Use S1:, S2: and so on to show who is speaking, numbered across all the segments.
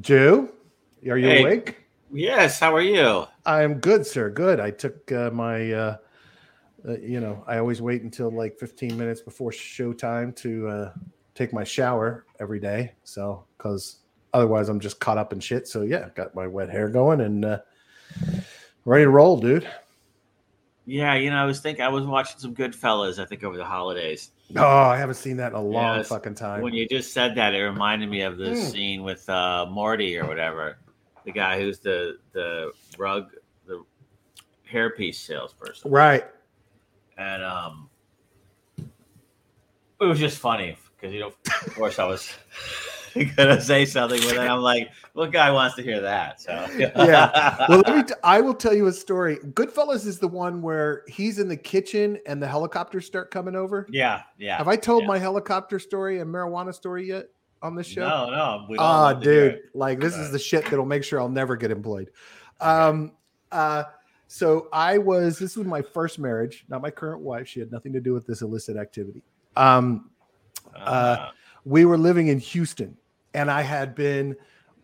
S1: Joe, are you
S2: Hey.
S1: awake?
S2: Yes, how are you?
S1: I'm good, sir. Good. I took uh, my, uh, uh, you know, I always wait until like 15 minutes before showtime to uh, take my shower every day. So, because otherwise I'm just caught up in shit. So, yeah, got my wet hair going and uh, ready to roll, dude.
S2: Yeah, you know, I was thinking I was watching some Goodfellas, I think, over the holidays.
S1: Oh, I haven't seen that in a long
S2: Yes.
S1: fucking time.
S2: When you just said that, it reminded me of the
S1: Mm.
S2: scene with uh, Marty or whatever, the guy who's the the rug, the hairpiece salesperson,
S1: right.
S2: and um, it was just funny because you know, of course, I was gonna say something, but then I'm like, what guy wants to hear that? So
S1: Yeah. Well, let me t- I will tell you a story. Goodfellas is the one where he's in the kitchen and the helicopters start coming over.
S2: yeah, yeah.
S1: Have I told
S2: yeah.
S1: my helicopter story and marijuana story yet on this show?
S2: No, no.
S1: Ah,
S2: love
S1: dude, like this is the shit that'll make sure I'll never get employed. Um, uh, so I was this was my first marriage, not my current wife. She had nothing to do with this illicit activity. Um,
S2: Uh,
S1: we were living in Houston, and I had been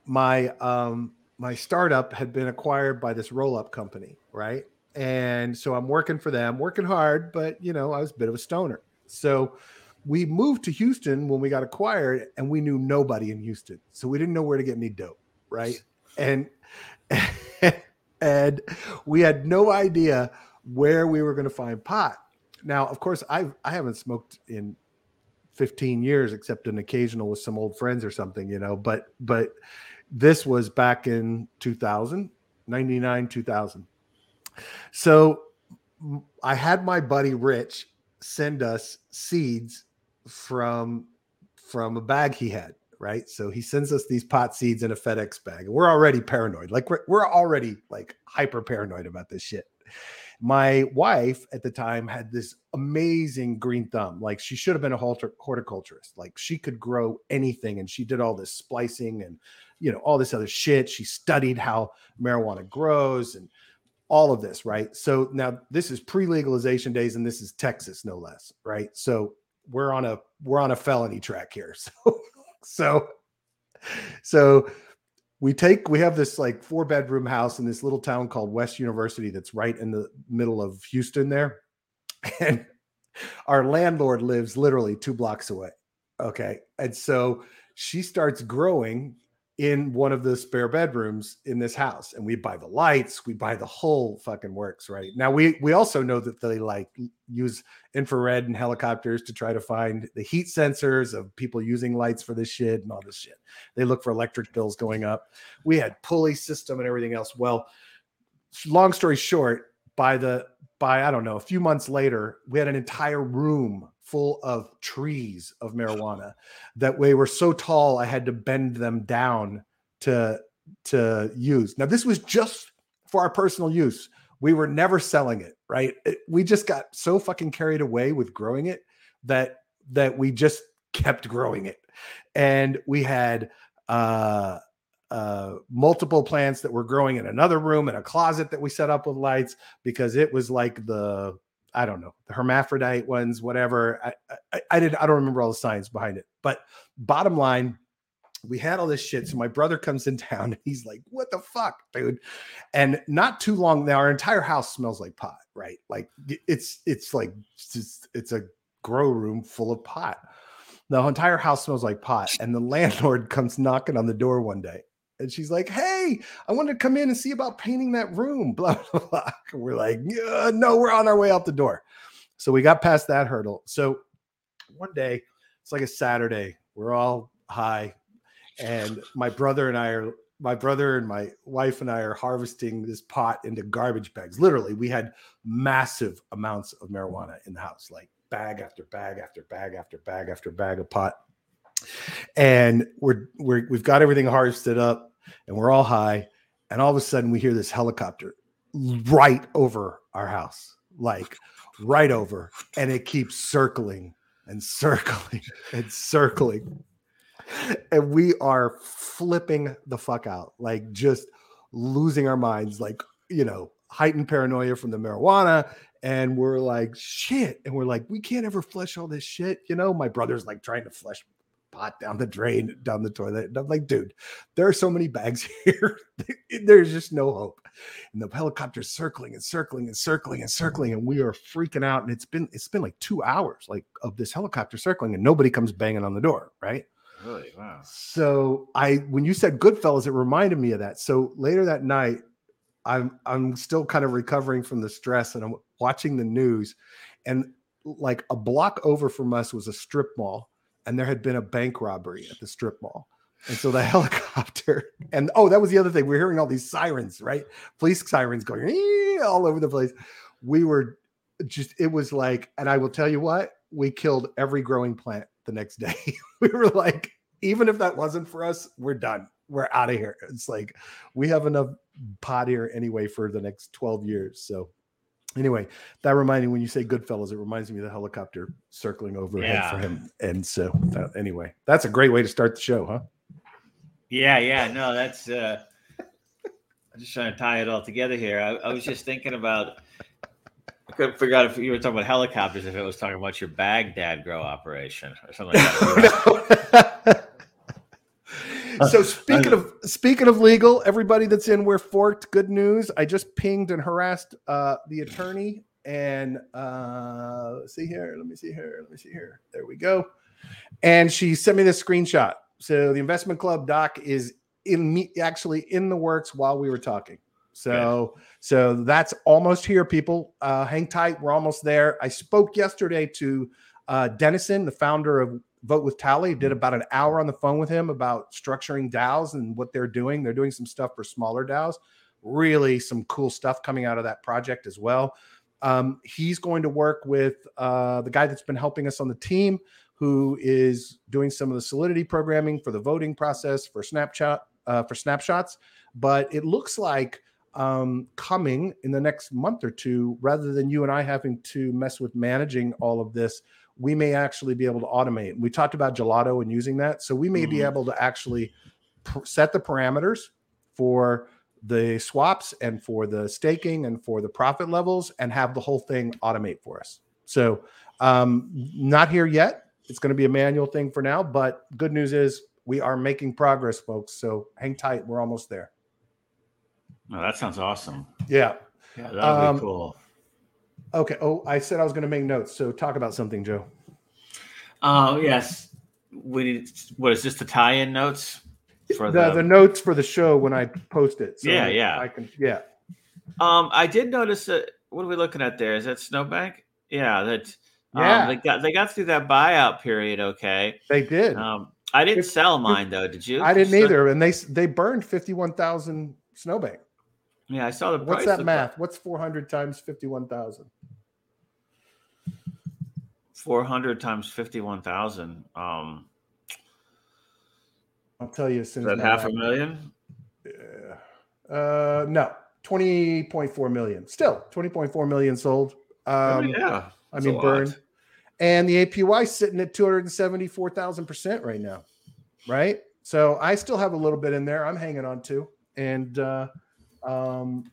S1: my um my startup had been acquired by this roll up company, right? And so I'm working for them, working hard, but you know I was a bit of a stoner. So we moved to Houston when we got acquired, and we knew nobody in Houston, so we didn't know where to get any dope, right? And and we had no idea where we were going to find pot. Now, of course, I I haven't smoked in 15 years except an occasional with some old friends or something you know but but this was back in 2000 99 2000 so i had my buddy rich send us seeds from from a bag he had right? So he sends us these pot seeds in a fedex bag and we're already paranoid like we're, we're already like hyper paranoid about this shit my wife at the time had this amazing green thumb. Like she should have been a horti- horticulturist. Like she could grow anything, and she did all this splicing and you know all this other shit. She studied how marijuana grows and all of this, right? So now this is pre-legalization days, and this is Texas, no less, right? So we're on a we're on a felony track here. So so so we take we have this like four bedroom house in this little town called West University that's right in the middle of Houston there. And our landlord lives literally two blocks away. Okay. And so she starts growing in one of the spare bedrooms in this house. And we buy the lights, we buy the whole fucking works, right? Now we we also know that they like use infrared and helicopters to try to find the heat sensors of people using lights for this shit and all this shit. They look for electric bills going up. We had pulley system and everything else. Well, long story short, by the by, I don't know, a few months later, we had an entire room full of trees of marijuana that we were so tall I had to bend them down to to use. Now, this was just for our personal use. We were never selling it, right? It- we just got so fucking carried away with growing it that that we just kept growing it. And we had uh uh, multiple plants that were growing in another room in a closet that we set up with lights because it was like the I don't know the hermaphrodite ones, whatever. I, I, I did I don't remember all the science behind it, but bottom line, we had all this shit. So my brother comes in town and he's like, "What the fuck, dude?" And not too long now, our entire house smells like pot, right? Like it's it's like it's it's a grow room full of pot. The entire house smells like pot, and the landlord comes knocking on the door one day and she's like, "Hey, I wanted to come in and see about painting that room." Blah blah blah. We're like, "Yeah, "No, we're on our way out the door." So we got past that hurdle. So one day, it's like a Saturday. We're all high, and my brother and I are. My brother and my wife and I are harvesting this pot into garbage bags. Literally, we had massive amounts of marijuana in the house, like bag after bag after bag after bag after bag of pot and we're we're we've got everything harvested up and we're all high and all of a sudden we hear this helicopter right over our house like right over and it keeps circling and circling and circling. And we are flipping the fuck out like just losing our minds like you know heightened paranoia from the marijuana and we're like shit and we're like we can't ever flush all this shit you know? My brother's like trying to flush pot down the drain, down the toilet. And I'm like, dude, there are so many bags here. There's just no hope. And the helicopter's circling and circling and circling and circling, and we are freaking out. And it's been it's been like two hours like of this helicopter circling, and nobody comes banging on the door, right?
S2: Really? Wow.
S1: So I when you said Goodfellas, it reminded me of that. So later that night, I'm I'm still kind of recovering from the stress and I'm watching the news and like a block over from us was a strip mall and there had been a bank robbery at the strip mall. And so the helicopter and oh, that was the other thing. We are hearing all these sirens, right? Police sirens going all over the place. We were just it was like and I will tell you what, we killed every growing plant the next day. we were like even if that wasn't for us, we're done. We're out of here. It's like we have enough pot here anyway for the next 12 years. So anyway, that reminding when you say Goodfellas, it reminds me of the helicopter circling overhead yeah. for him. And so that, anyway, that's a great way to start the show, huh?
S2: Yeah, yeah. No, that's uh I'm just trying to tie it all together here. I, I was just thinking about I couldn't figure out if you were talking about helicopters, if it was talking about your Baghdad grow operation or something like that.
S1: so speaking of speaking of legal, everybody that's in we're forked. Good news. I just pinged and harassed uh, the attorney, and uh, let's see here. Let me see here. Let me see here. There we go. And she sent me this screenshot. So the investment club doc is in me actually in the works while we were talking. So so that's almost here, people. Uh, hang tight. We're almost there. I spoke yesterday to uh, Dennison, the founder of Vote with Tally. Did about an hour on the phone with him about structuring DAOs and what they're doing. They're doing some stuff for smaller DAOs. Really, some cool stuff coming out of that project as well. Um, he's going to work with uh, the guy that's been helping us on the team, who is doing some of the Solidity programming for the voting process for Snapchat uh, for snapshots. But it looks like um, coming in the next month or two, rather than you and I having to mess with managing all of this, we may actually be able to automate. We talked about gelato and using that. So we may mm-hmm. be able to actually pr- set the parameters for the swaps and for the staking and for the profit levels and have the whole thing automate for us. So um, not here yet. It's going to be a manual thing for now, but good news is we are making progress, folks. So hang tight. We're almost there.
S2: Oh, that sounds awesome.
S1: Yeah.
S2: Yeah, that would um, be cool.
S1: Okay. Oh, I said I was going to make notes. So talk about something, Joe.
S2: Oh, uh, yes. We what is this the tie-in notes
S1: for the, the, the notes for the show when I post it.
S2: So yeah, yeah.
S1: I can yeah.
S2: Um, I did notice that what are we looking at there? Is that Snowbank? Yeah, that um, yeah. Um, they got they got through that buyout period okay.
S1: They did.
S2: Um, I didn't sell mine though, did you?
S1: I didn't either. And they they burned 51,000 Snowbank.
S2: Yeah, I saw the
S1: What's that math? What's 400 times 51,000?
S2: 400 times 51,000. Um,
S1: I'll tell you as soon
S2: as that half a million?
S1: Yeah. Uh, no, 20.4 million. Still 20.4 million sold. Um,
S2: yeah.
S1: I mean, burned. And the APY sitting at 274,000% right now. Right. So I still have a little bit in there. I'm hanging on to. And, uh, um,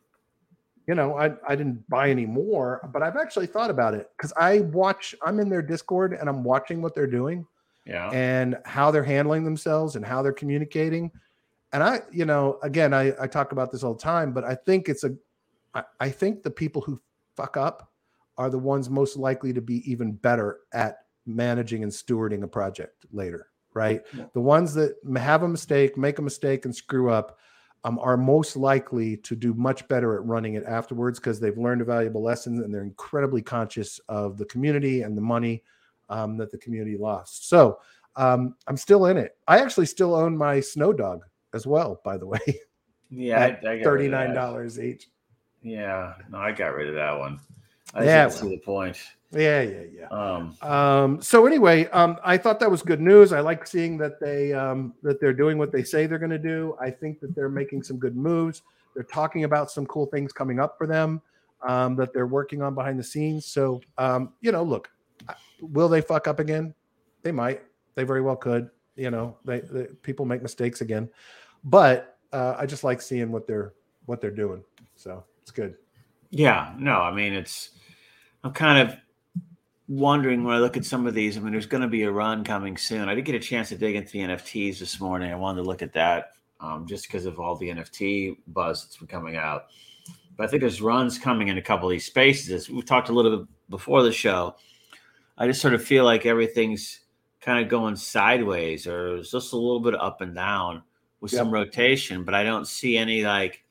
S1: you know, I, I didn't buy any more, but I've actually thought about it because I watch, I'm in their Discord and I'm watching what they're doing.
S2: Yeah.
S1: And how they're handling themselves and how they're communicating. And I, you know, again, I, I talk about this all the time, but I think it's a, I, I think the people who fuck up are the ones most likely to be even better at managing and stewarding a project later, right? Yeah. The ones that have a mistake, make a mistake, and screw up um, are most likely to do much better at running it afterwards because they've learned a valuable lesson and they're incredibly conscious of the community and the money um, that the community lost. So um, I'm still in it. I actually still own my Snow Dog as well, by the way.
S2: Yeah, I, I
S1: thirty nine dollars each.
S2: Yeah, no, I got rid of that one. I yeah, see the point.
S1: Yeah, yeah, yeah. Um, um, so anyway, um, I thought that was good news. I like seeing that they um, that they're doing what they say they're going to do. I think that they're making some good moves. They're talking about some cool things coming up for them um, that they're working on behind the scenes. So um, you know, look, will they fuck up again? They might. They very well could. You know, they, they people make mistakes again, but uh, I just like seeing what they're what they're doing. So it's good.
S2: Yeah. No, I mean it's I'm kind of wondering when I look at some of these. I mean, there's going to be a run coming soon. I did get a chance to dig into the NFTs this morning. I wanted to look at that um, just because of all the NFT buzz that's been coming out. But I think there's runs coming in a couple of these spaces. We talked a little bit before the show. I just sort of feel like everything's kind of going sideways or it's just a little bit up and down with yep. some rotation, but I don't see any like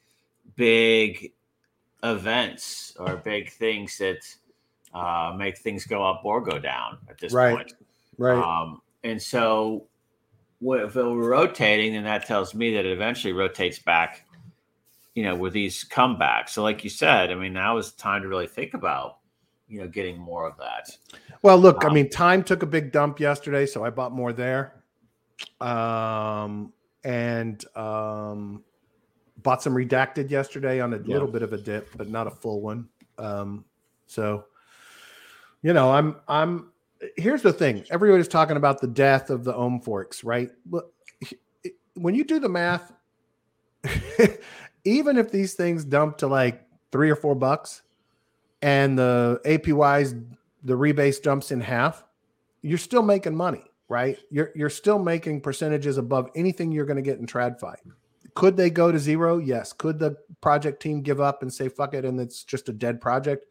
S2: big events or big things that uh, make things go up or go down at this
S1: right.
S2: point.
S1: Right.
S2: Um, and so what if it were rotating, then that tells me that it eventually rotates back, you know, with these comebacks. So, like you said, I mean, now is the time to really think about, you know, getting more of that.
S1: Well, look, um, I mean, time took a big dump yesterday, so I bought more there. Um, and um, bought some redacted yesterday on a yeah. little bit of a dip, but not a full one. Um, so, you know, I'm I'm here's the thing. Everybody's talking about the death of the ohm forks right? When you do the math even if these things dump to like three or four bucks and the apys the rebase dumps in half you're still making money right? You're, you're still making percentages above anything you're going to get in tradfi could they go to zero? Yes. Could the project team give up and say fuck it and it's just a dead project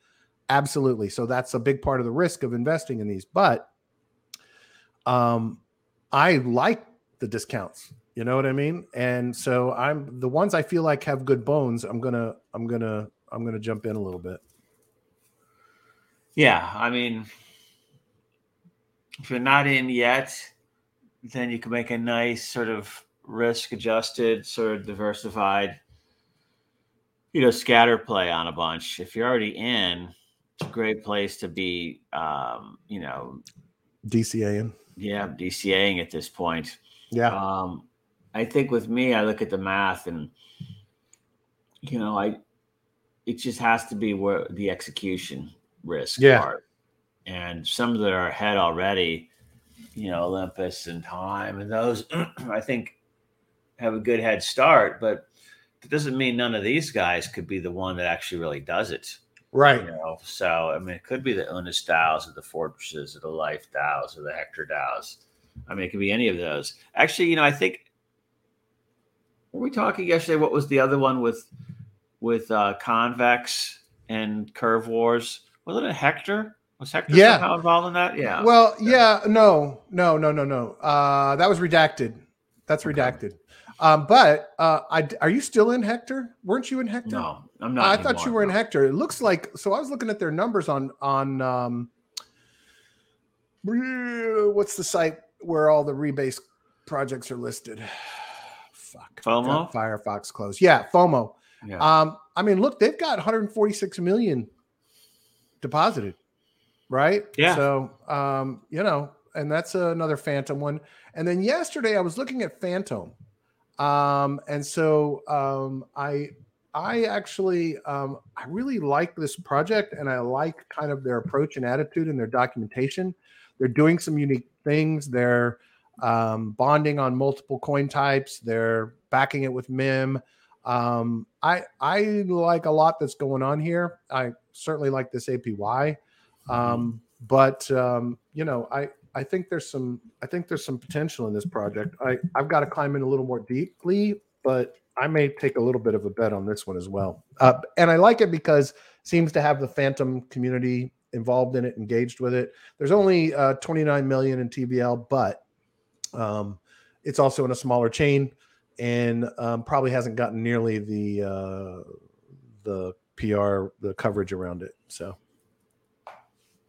S1: Absolutely. So that's a big part of the risk of investing in these. But um, I like the discounts. You know what I mean? And so I'm the ones I feel like have good bones. I'm gonna, I'm gonna, I'm gonna jump in a little bit.
S2: Yeah, I mean, if you're not in yet, then you can make a nice sort of risk adjusted, sort of diversified, you know, scatter play on a bunch. If you're already in, it's a great place to be. Um, you know,
S1: DCAing.
S2: Yeah, DCAing at this point.
S1: Yeah.
S2: Um, I think with me, I look at the math and you know, I it just has to be where the execution risk
S1: yeah.
S2: part. And some that are ahead already, you know, Olympus and Time and those I think have a good head start, but it doesn't mean none of these guys could be the one that actually really does it.
S1: Right.
S2: You know, so I mean, it could be the Unis DAOs or the Fortresses or the Life DAOs or the Hector DAOs. I mean, it could be any of those. Actually, you know, I think were we talking yesterday? What was the other one with with uh, Convex and Curve Wars? Was it a Hector? Was Hector
S1: yeah.
S2: somehow involved in that? Yeah.
S1: Well, yeah, no, no, no, no, no. Uh, that was redacted. That's redacted. Um, but uh, I, are you still in Hector? Weren't you in Hector?
S2: No, I'm not.
S1: I
S2: anymore,
S1: thought you were in Hector. It looks like so. I was looking at their numbers on on um, what's the site where all the rebase projects are listed? Fuck.
S2: FOMO.
S1: Firefox closed. Yeah, FOMO.
S2: Yeah.
S1: Um, I mean, look, they've got 146 million deposited, right?
S2: Yeah.
S1: So, um, you know, and that's another Fantom one. And then yesterday I was looking at FantOHM, um, and so um, I I actually um, I really like this project and I like kind of their approach and attitude and their documentation. They're doing some unique things. They're um, bonding on multiple coin types. They're backing it with MIM. Um, I I like a lot that's going on here. I certainly like this APY, mm-hmm. um, but um, you know I I think there's some I think there's some potential in this project. I I've got to climb in a little more deeply, but I may take a little bit of a bet on this one as well. Uh, and I like it because it seems to have the Fantom community involved in it, engaged with it. There's only uh, 29 million in TVL, but um, it's also in a smaller chain and um, probably hasn't gotten nearly the uh, the PR the coverage around it. So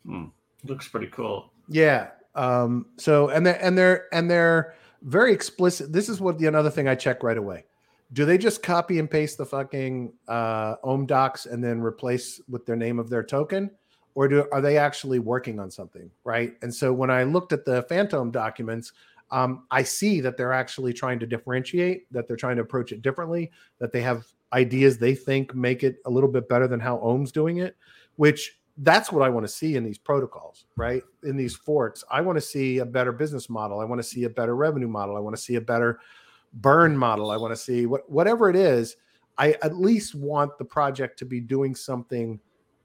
S2: hmm. looks pretty cool.
S1: Yeah, um, so and they're and they're and they're very explicit. This is what the another thing I check right away. Do they just copy and paste the fucking uh, Ohm docs and then replace with their name of their token, or do are they actually working on something right? And so when I looked at the FantOHM documents, um, I see that they're actually trying to differentiate, that they're trying to approach it differently, that they have ideas they think make it a little bit better than how Ohm's doing it, which that's what I want to see in these protocols, right? In these forks, I want to see a better business model. I want to see a better revenue model. I want to see a better burn model. I want to see what whatever it is. I at least want the project to be doing something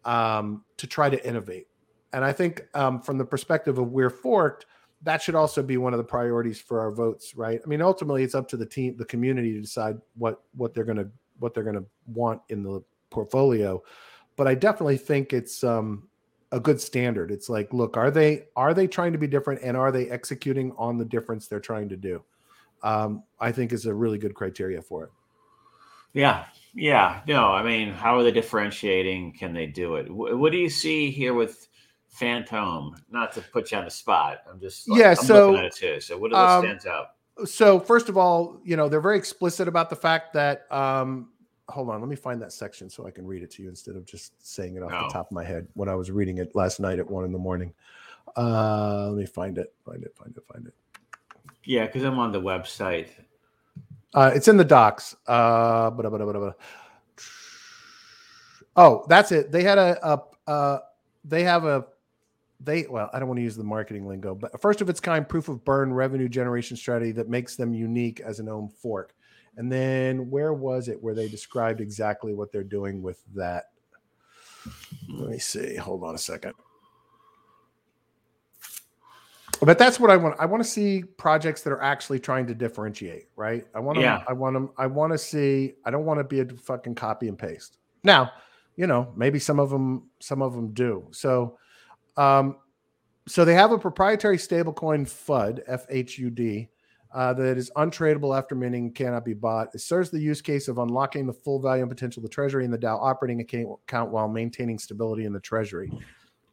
S1: um, to try to innovate. and I think um, from the perspective of we're forked, that should also be one of the priorities for our votes, right? I mean, ultimately, it's up to the team, the community, to decide what what they're gonna what they're gonna want in the portfolio. But I definitely think it's um, a good standard. It's like, look, are they are they trying to be different, and are they executing on the difference they're trying to do? Um, I think is a really good criteria for it.
S2: Yeah, yeah. No, I mean, how are they differentiating? Can they do it? what do you see here with? FantOHM, not to put you on the spot. I'm just
S1: like, yeah.
S2: I'm
S1: so
S2: looking at it too. So what um, stands out?
S1: So first of all, you know they're very explicit about the fact that. Um, hold on, let me find that section so I can read it to you instead of just saying it off the top of my head when I was reading it last night at one in the morning. Uh, let me find it. Find it. Find it. Find it.
S2: Yeah, because I'm on the website.
S1: Uh, it's in the docs. Uh, oh, that's it. They had a, a uh, they have a they well i don't want to use the marketing lingo but first of its kind proof of burn revenue generation strategy that makes them unique as an ohm fork and then where was it where they described exactly what they're doing with that let me see hold on a second but that's what i want i want to see projects that are actually trying to differentiate right i want to yeah. i want to i want to see i don't want to be a fucking copy and paste now you know maybe some of them some of them do so um, so they have a proprietary stablecoin FUD, FHUD, uh, that is untradeable after minting, cannot be bought. It serves the use case of unlocking the full value and potential of the treasury in the DAO operating account while maintaining stability in the treasury.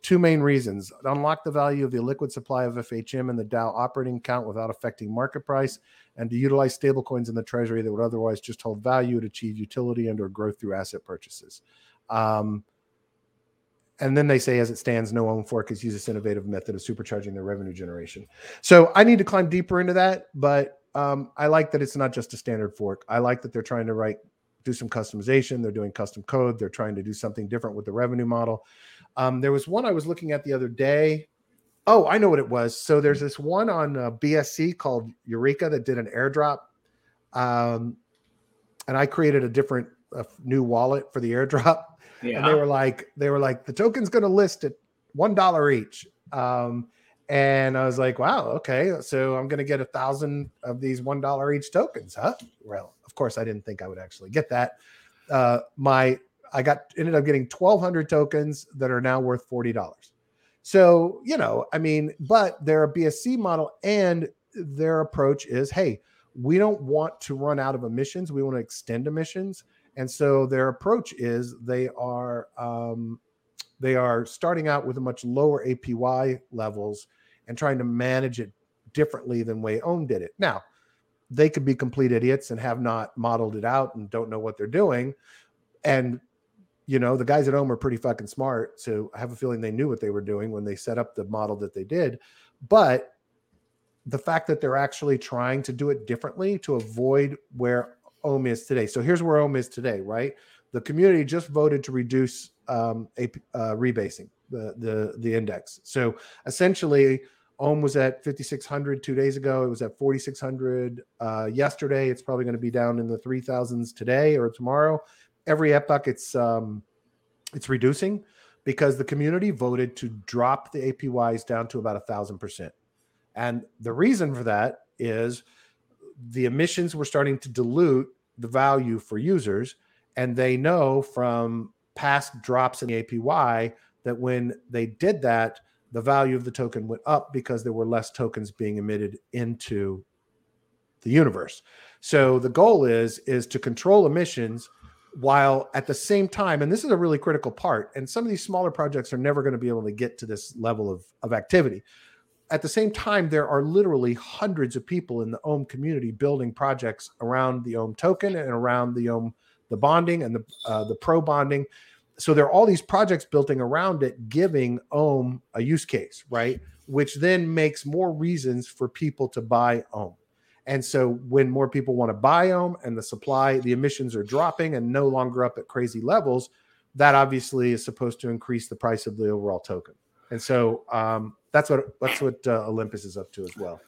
S1: Two main reasons unlock the value of the liquid supply of FHM in the DAO operating account without affecting market price, and to utilize stablecoins in the treasury that would otherwise just hold value to achieve utility and or growth through asset purchases. Um, and then they say, as it stands, no ohm fork has used this innovative method of supercharging their revenue generation. So I need to climb deeper into that, but um, I like that it's not just a standard fork. I like that they're trying to write, do some customization. They're doing custom code. They're trying to do something different with the revenue model. Um, there was one I was looking at the other day. Oh, I know what it was. So there's this one on uh, BSC called Eureka that did an airdrop. Um, and I created a different a new wallet for the airdrop yeah. And they were like, they were like, the token's going to list at one dollar each. Um, and I was like, wow, okay, so I'm going to get a thousand of these one dollar each tokens, huh? Well, of course, I didn't think I would actually get that. Uh, my I got ended up getting 1,200 tokens that are now worth forty dollars. So you know, I mean, but they're a BSC model, and their approach is, hey, we don't want to run out of emissions. We want to extend emissions. And so their approach is they are um, they are starting out with a much lower APY levels and trying to manage it differently than way Ohm did it. Now, they could be complete idiots and have not modeled it out and don't know what they're doing. And you know, the guys at Ohm are pretty fucking smart. So I have a feeling they knew what they were doing when they set up the model that they did. But the fact that they're actually trying to do it differently to avoid where Ohm is today. So here's where Ohm is today, right? The community just voted to reduce um, a, uh, rebasing the, the the index. So essentially, Ohm was at 5600 two days ago. It was at 4600 uh, yesterday. It's probably going to be down in the 3000s today or tomorrow. Every epoch, it's um, it's reducing because the community voted to drop the APYs down to about a thousand percent. And the reason for that is the emissions were starting to dilute the value for users. And they know from past drops in the APY that when they did that, the value of the token went up because there were less tokens being emitted into the universe. So the goal is is to control emissions while at the same time and this is a really critical part and some of these smaller projects are never going to be able to get to this level of, of activity at the same time, there are literally hundreds of people in the Ohm community building projects around the Ohm token and around the Ohm the bonding and the uh, the pro bonding. So there are all these projects building around it, giving Ohm a use case, right? Which then makes more reasons for people to buy Ohm. And so when more people want to buy them and the supply, the emissions are dropping and no longer up at crazy levels, that obviously is supposed to increase the price of the overall token. And so um, that's what that's what uh, Olympus is up to as well.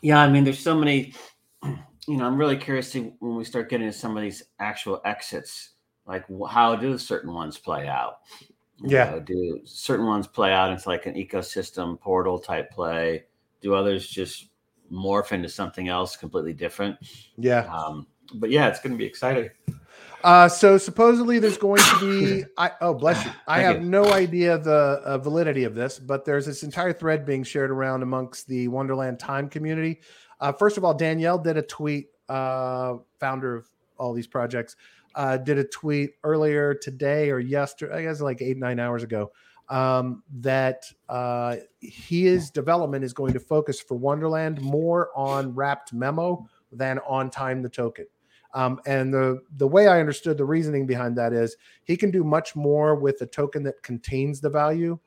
S2: Yeah, I mean, there's so many. You know, I'm really curious to when we start getting into some of these actual exits, like how do certain ones play out?
S1: Yeah.
S2: know, do certain ones play out into like an ecosystem portal type play? Do others just morph into something else completely different?
S1: Yeah.
S2: Um, but yeah, it's going to be exciting.
S1: Uh, so supposedly there's going to be. I oh bless you. I
S2: Thank
S1: have
S2: you.
S1: no idea the uh, validity of this, but there's this entire thread being shared around amongst the Wonderland Time community. Uh, first of all, Daniele did a tweet. Uh, founder of all these projects, uh, did a tweet earlier today or yesterday. I guess like eight nine hours ago. Um, that uh, his development is going to focus for Wonderland more on wrapped memo than on time the token. Um, and the the way I understood the reasoning behind that is he can do much more with a token that contains the value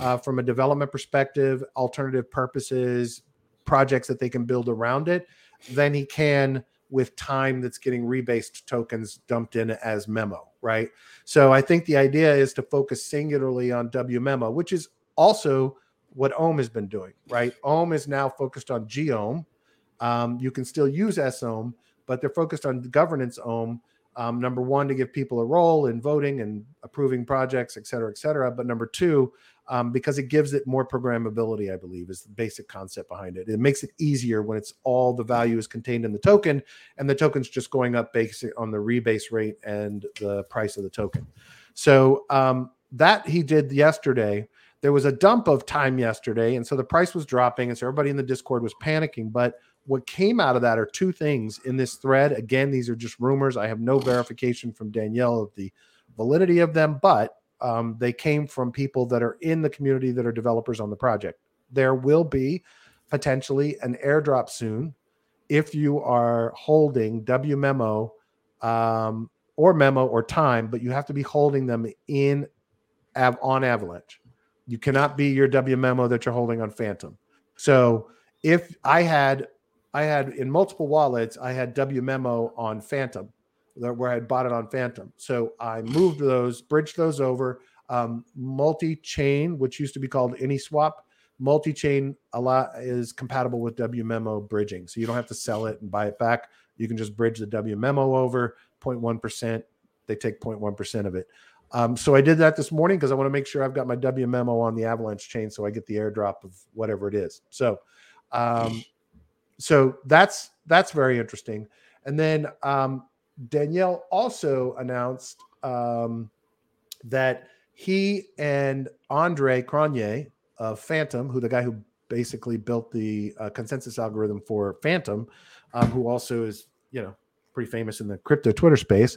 S1: uh, from a development perspective, alternative purposes, projects that they can build around it, than he can with time that's getting rebased tokens dumped in as memo, right? So I think the idea is to focus singularly on W memo, which is also what Ohm has been doing, right? Ohm is now focused on gOHM. Um, you can still use sOHM, but they're focused on governance ohm um, number one to give people a role in voting and approving projects et cetera et cetera. But number two um, because it gives it more programmability i believe is the basic concept behind it. It makes it easier when it's all the value is contained in the token and the token's just going up based on the rebase rate and the price of the token. So um, that he did yesterday. There was a dump of time yesterday and so the price was dropping and so everybody in the discord was panicking but what came out of that are two things in this thread. Again, these are just rumors. I have no verification from Daniele of the validity of them, but um, they came from people that are in the community that are developers on the project. There will be potentially an airdrop soon if you are holding W memo um, or memo or time, but you have to be holding them in av- on Avalanche. You cannot be your W memo that you're holding on Fantom. So if I had I had in multiple wallets, I had W memo on Fantom, where I had bought it on Fantom. So I moved those, bridged those over. Um, multi-chain, which used to be called AnySwap, multi-chain a lot is compatible with W memo bridging. So you don't have to sell it and buy it back. You can just bridge the W memo over 0.1%. They take 0.1% of it. Um, so I did that this morning because I want to make sure I've got my W memo on the Avalanche chain so I get the airdrop of whatever it is. So um, so that's that's very interesting. And then um, Daniele also announced um, that he and Andre Cronje of Fantom, who the guy who basically built the uh, consensus algorithm for Fantom, um, who also is you know pretty famous in the crypto Twitter space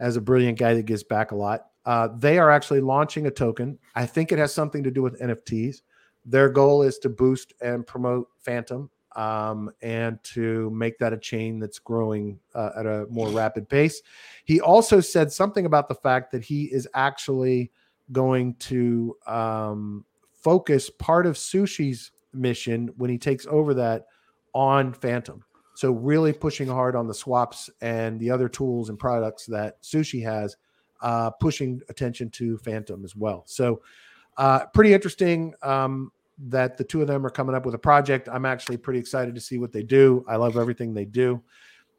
S1: as a brilliant guy that gives back a lot. Uh, they are actually launching a token. I think it has something to do with NFTs. Their goal is to boost and promote Fantom um, and to make that a chain that's growing uh, at a more rapid pace. He also said something about the fact that he is actually going to um, focus part of Sushi's mission when he takes over that on Fantom. So really pushing hard on the swaps and the other tools and products that Sushi has, uh, pushing attention to Fantom as well. So uh, pretty interesting. Um, that the two of them are coming up with a project. I'm actually pretty excited to see what they do. I love everything they do.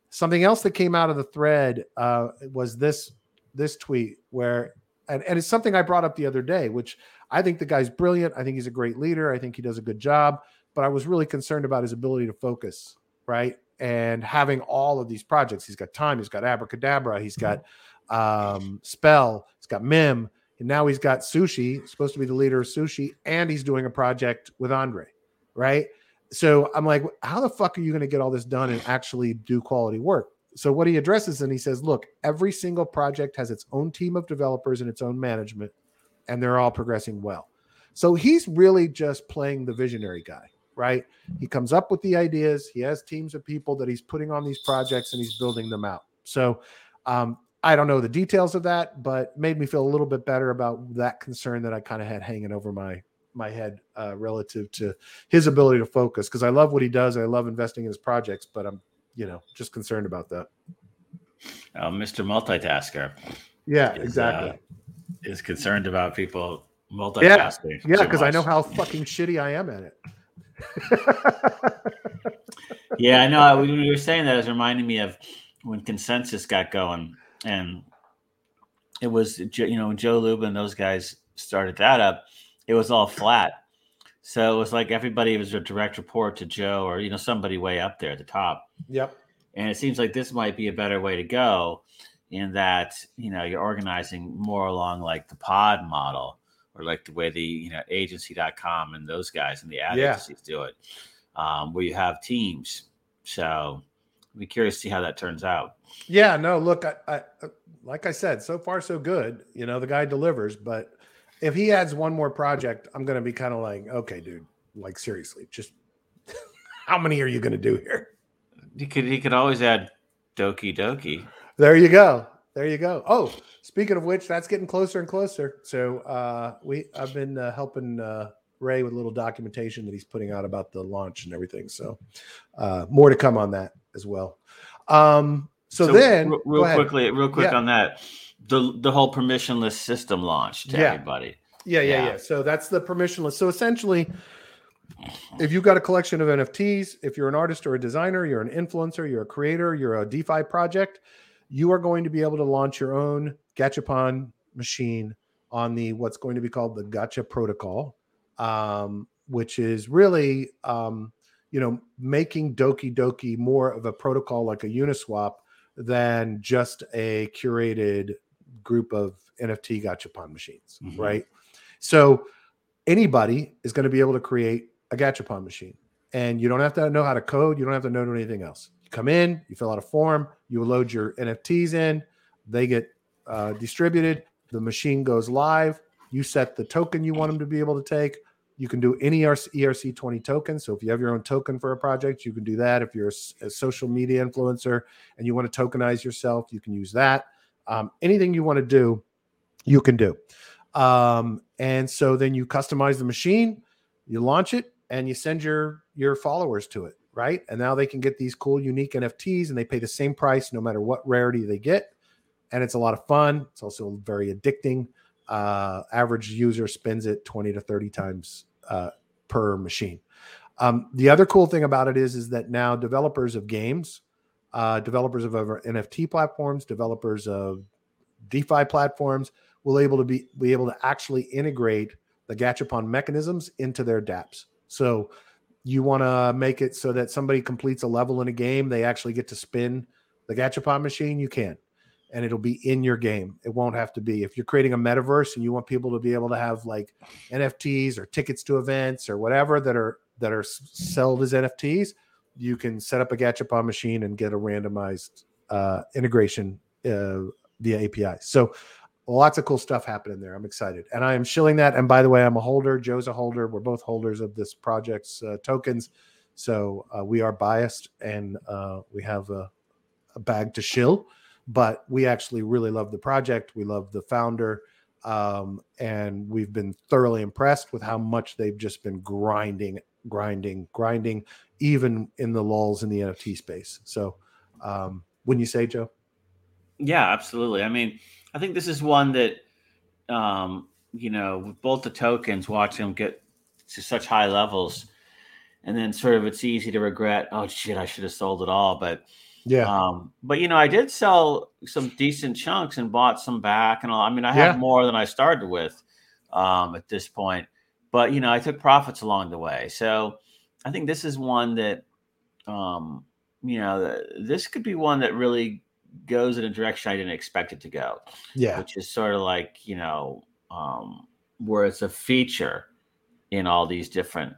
S1: Something else that came out of the thread uh, was this this tweet where, and, and it's something I brought up the other day, which I think the guy's brilliant. I think he's a great leader. I think he does a good job, but I was really concerned about his ability to focus, right? And having all of these projects. He's got time. He's got abracadabra. He's got um, spell. He's got mim and now he's got Sushi, supposed to be the leader of Sushi, and he's doing a project with Andre, right? So I'm like, how the fuck are you going to get all this done and actually do quality work? So what he addresses and he says, look, every single project has its own team of developers and its own management, and they're all progressing well. So he's really just playing the visionary guy, right? He comes up with the ideas. He has teams of people that he's putting on these projects and he's building them out. So um, I don't know the details of that, but made me feel a little bit better about that concern that I kind of had hanging over my my head uh, relative to his ability to focus. Because I love what he does, I love investing in his projects, but I'm you know just concerned about that.
S2: Uh, Mr. Multitasker.
S1: Yeah,
S2: is,
S1: exactly.
S2: Uh, is concerned about people multitasking.
S1: yeah, because I know how fucking shitty I am at it.
S2: Yeah, I know. When you were saying that, it was reminding me of when ConsenSys got going, and it was you know Joe Lubin, and those guys started that up, it was all flat. So it was like everybody was a direct report to Joe or you know somebody way up there at the top.
S1: Yep.
S2: And it seems like this might be a better way to go in that you know you're organizing more along like the pod model or like the way the you know agency.com and those guys and the ad
S1: Yeah.
S2: agencies do it um, where you have teams so be curious to see how that turns out
S1: Yeah, no, look, I, I like I said, so far so good. You know, the guy delivers, but if he adds one more project, I'm gonna be kind of like, okay, dude, like seriously, just how many are you gonna do here?
S2: he could he could always add doki doki
S1: There you go. There you go. Oh, speaking of which, that's getting closer and closer. So uh we I've been uh, helping uh Ray with a little documentation that he's putting out about the launch and everything. So uh more to come on that as well. Um so, then
S2: real, real quickly real quick
S1: Yeah.
S2: on that the the whole permissionless system launch to
S1: Yeah.
S2: everybody
S1: Yeah, yeah,
S2: Yeah.
S1: yeah. So that's the permissionless. So essentially, if you've got a collection of NFTs, if you're an artist or a designer, you're an influencer, you're a creator, you're a DeFi project, you are going to be able to launch your own Gachapon machine on the what's going to be called the Gacha protocol, um, which is really, um, you know, making Doki Doki more of a protocol like a Uniswap than just a curated group of NFT Gachapon machines,
S2: Mhm.
S1: right? So anybody is going to be able to create a Gachapon machine, and you don't have to know how to code. You don't have to know anything else. You come in, you fill out a form, you load your NFTs in, they get uh, distributed. The machine goes live. You set the token you want them to be able to take. You can do any ERC, ERC20 token. So if you have your own token for a project, you can do that. If you're a social media influencer and you want to tokenize yourself, you can use that. Um, anything you want to do, you can do. Um, and so then you customize the machine, you launch it, and you send your your followers to it, right? And now they can get these cool, unique NFTs, and they pay the same price no matter what rarity they get. And it's a lot of fun. It's also very addicting. Uh, average user spends it 20 to 30 times uh, per machine. Um, the other cool thing about it is, is that now developers of games, uh, developers of other NFT platforms, developers of DeFi platforms will able to be be able to actually integrate the Gachapon mechanisms into their DApps. So you want to make it so that somebody completes a level in a game, they actually get to spin the Gachapon machine. You can, and it'll be in your game. It won't have to be if you're creating a metaverse and you want people to be able to have like NFTs or tickets to events or whatever that are that are sold as NFTs. You can set up a Gachapon machine and get a randomized uh, integration uh, via API. So lots of cool stuff happening there. I'm excited, and I am shilling that. And by the way, I'm a holder. Joe's a holder. We're both holders of this project's uh, tokens, so uh, we are biased, and uh, we have a, a bag to shill. But we actually really love the project. We love the founder, um, and we've been thoroughly impressed with how much they've just been grinding, grinding, grinding, even in the lulls in the NFT space. So, um, wouldn't you say, Joe?
S2: Yeah, absolutely. I mean, I think this is one that, um, you know, with both the tokens, watching them get to such high levels, and then sort of it's easy to regret, oh shit, I should have sold it all. But,
S1: Yeah,
S2: um, but you know, I did sell some decent chunks and bought some back, and all. I mean, I
S1: Yeah.
S2: have more than I started with um, at this point, but you know, I took profits along the way. So I think this is one that, um, you know, this could be one that really goes in a direction I didn't expect it to go,
S1: yeah,
S2: which is sort of like, you know, um, where it's a feature in all these different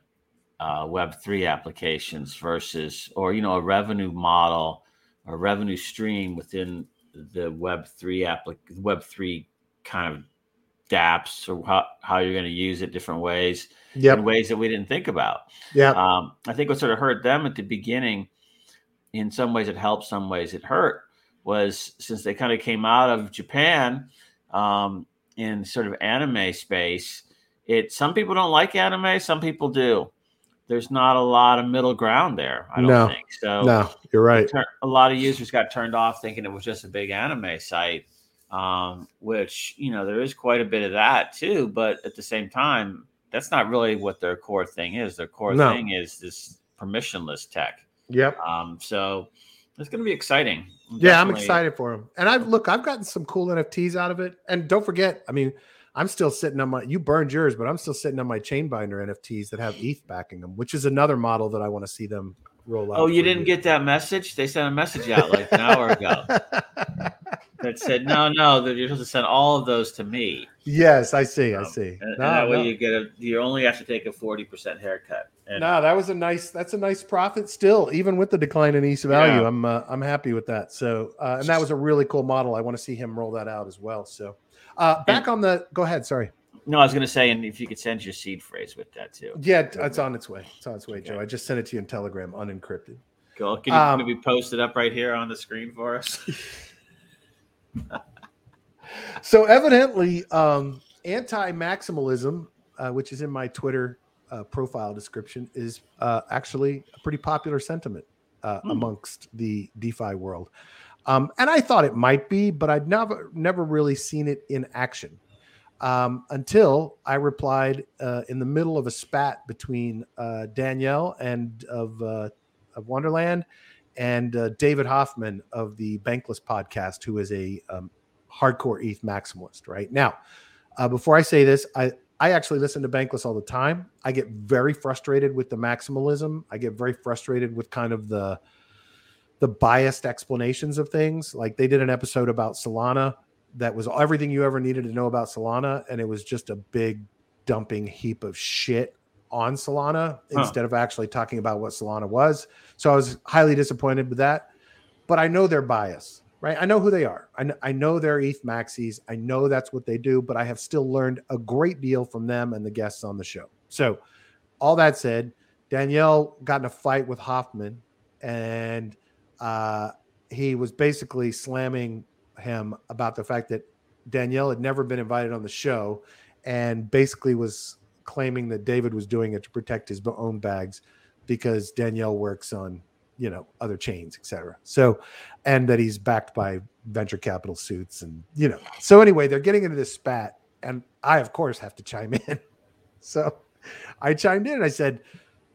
S2: uh, Web3 applications versus, or, you know, a revenue model or revenue stream within the Web3 applic Web3 kind of dApps or how, how you're going to use it different ways
S1: yep,
S2: in ways that we didn't think about.
S1: yeah,
S2: Um, I think what sort of hurt them at the beginning, in some ways it helped, some ways it hurt, was since they kind of came out of Japan um, in sort of anime space. It some people don't like anime, some people do. There's not a lot of middle ground there. I don't
S1: No.
S2: think so.
S1: no, you're right.
S2: A lot of users got turned off thinking it was just a big anime site, um, which you know there is quite a bit of that too. But at the same time, that's not really what their core thing is. Their core
S1: No.
S2: thing is this permissionless tech.
S1: Yep.
S2: Um, so it's going to be exciting.
S1: Yeah, I'm excited for them. And I've look, I've gotten some cool NFTs out of it. And don't forget, I mean, I'm still sitting on my. You burned yours, but I'm still sitting on my Chainbinder NFTs that have ETH backing them, which is another model that I want to see them roll out.
S2: Oh, you didn't get that message? They sent a message out like an hour ago that said, "No, no, that you're supposed to send all of those to me."
S1: yes, I see. I
S2: Um,
S1: see.
S2: And, and
S1: No,
S2: that way you get a. You only have to take a forty percent haircut. And
S1: No, that was a nice. That's a nice profit still, even with the decline in ETH value.
S2: Yeah.
S1: I'm uh, I'm happy with that. So, uh, and that was a really cool model. I want to see him roll that out as well. So, uh, back on the. Go ahead. Sorry.
S2: no, I was going to say, and if you could send your seed phrase with that too.
S1: Yeah, it's on its way. It's on its way,
S2: Okay.
S1: Joe. I just sent it to you in Telegram, unencrypted.
S2: Cool. Can you
S1: Um,
S2: maybe post it up right here on the screen for us?
S1: So evidently, um, anti-maximalism, uh, which is in my Twitter uh, profile description, is uh, actually a pretty popular sentiment uh,
S2: Hmm.
S1: amongst the DeFi world. Um, and I thought it might be, but I'd never never really seen it in action um, until I replied uh, in the middle of a spat between uh, Daniele and of uh, of Wonderland and uh, David Hoffman of the Bankless podcast, who is a um, hardcore ETH maximalist. Right now, uh, before I say this, I I actually listen to Bankless all the time. I get very frustrated with the maximalism. I get very frustrated with kind of the the biased explanations of things. Like they did an episode about Solana that was everything you ever needed to know about Solana, and it was just a big dumping heap of shit on Solana
S2: Huh.
S1: instead of actually talking about what Solana was. So I was highly disappointed with that. But I know their bias, right? I know who they are. I know, I know they're ETH maxis. I know that's what they do, but I have still learned a great deal from them and the guests on the show. So, all that said, Daniele got in a fight with Hoffman, and uh, he was basically slamming him about the fact that Daniele had never been invited on the show, and basically was claiming that David was doing it to protect his own bags because Daniele works on you know other chains, etc. So, and that he's backed by venture capital suits, and you know. So anyway, they're getting into this spat, and I of course have to chime in. So I chimed in and I said,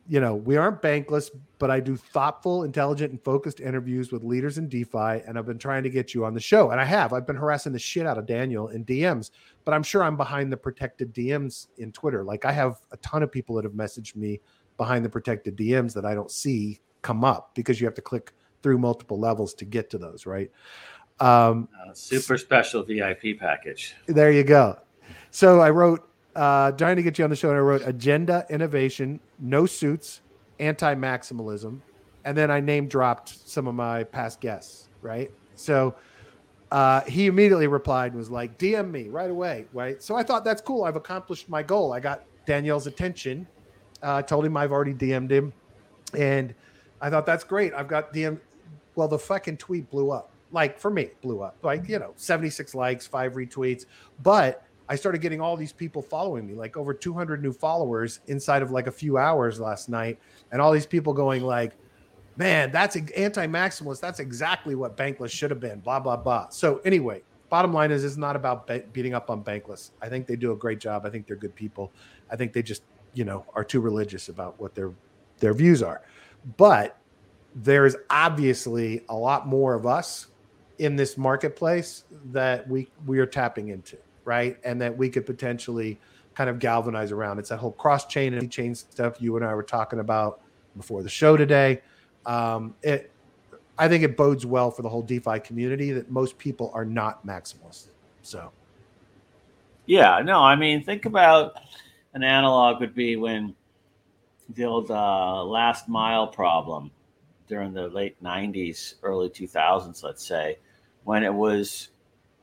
S1: you know, we aren't bankless, but I do thoughtful, intelligent, and focused interviews with leaders in DeFi, and I've been trying to get you on the show, and I have. I've been harassing the shit out of Daniel in DMs, but I'm sure I'm behind the protected DMs in Twitter. Like I have a ton of people that have messaged me behind the protected DMs that I don't see come up because you have to click through multiple levels to get to those, right? Um,
S2: Uh, super special VIP package.
S1: there you go. So I wrote, uh, trying to get you on the show, and I wrote agenda, innovation, no suits, anti maximalism. And then I name dropped some of my past guests, right? So uh, he immediately replied and was like, DM me right away, right? So I thought that's cool. I've accomplished my goal. I got Daniele's attention. Uh, I told him I've already DM'd him. And I thought that's great. I've got DM. Well, the fucking tweet blew up. Like for me, blew up. Like, you know, 76 likes, five retweets. But I started getting all these people following me, like over 200 new followers inside of like a few hours last night. And all these people going like, man, that's anti-maximalist. That's exactly what Bankless should have been. Blah blah blah. So anyway, bottom line is, it's not about be- beating up on Bankless. I think they do a great job. I think they're good people. I think they just, you know, are too religious about what their their views are. But there's obviously a lot more of us in this marketplace that we we are tapping into, right? And that we could potentially kind of galvanize around. It's that whole cross chain and chain stuff you and I were talking about before the show today. Um, it, I think it bodes well for the whole DeFi community that most people are not maximalists. So,
S2: Yeah, no, I mean, think about an analog would be when the old uh, last mile problem during the late 90s, early 2000s, let's say, when it was,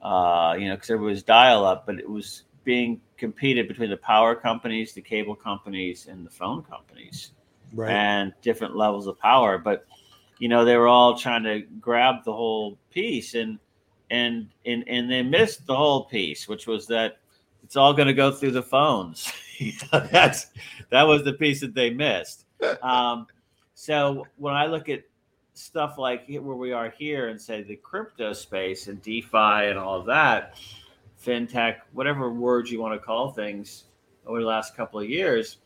S2: uh, you know, because there was dial up, but it was being competed between the power companies, the cable companies, and the phone companies
S1: right.
S2: and different levels of power. But you know, they were all trying to grab the whole piece, and and and and they missed the whole piece, which was that it's all going to go through the phones. That's that was the piece that they missed. Um, so when I look at stuff like where we are here and say the crypto space and DeFi and all of that, fintech, whatever words you want to call things over the last couple of years,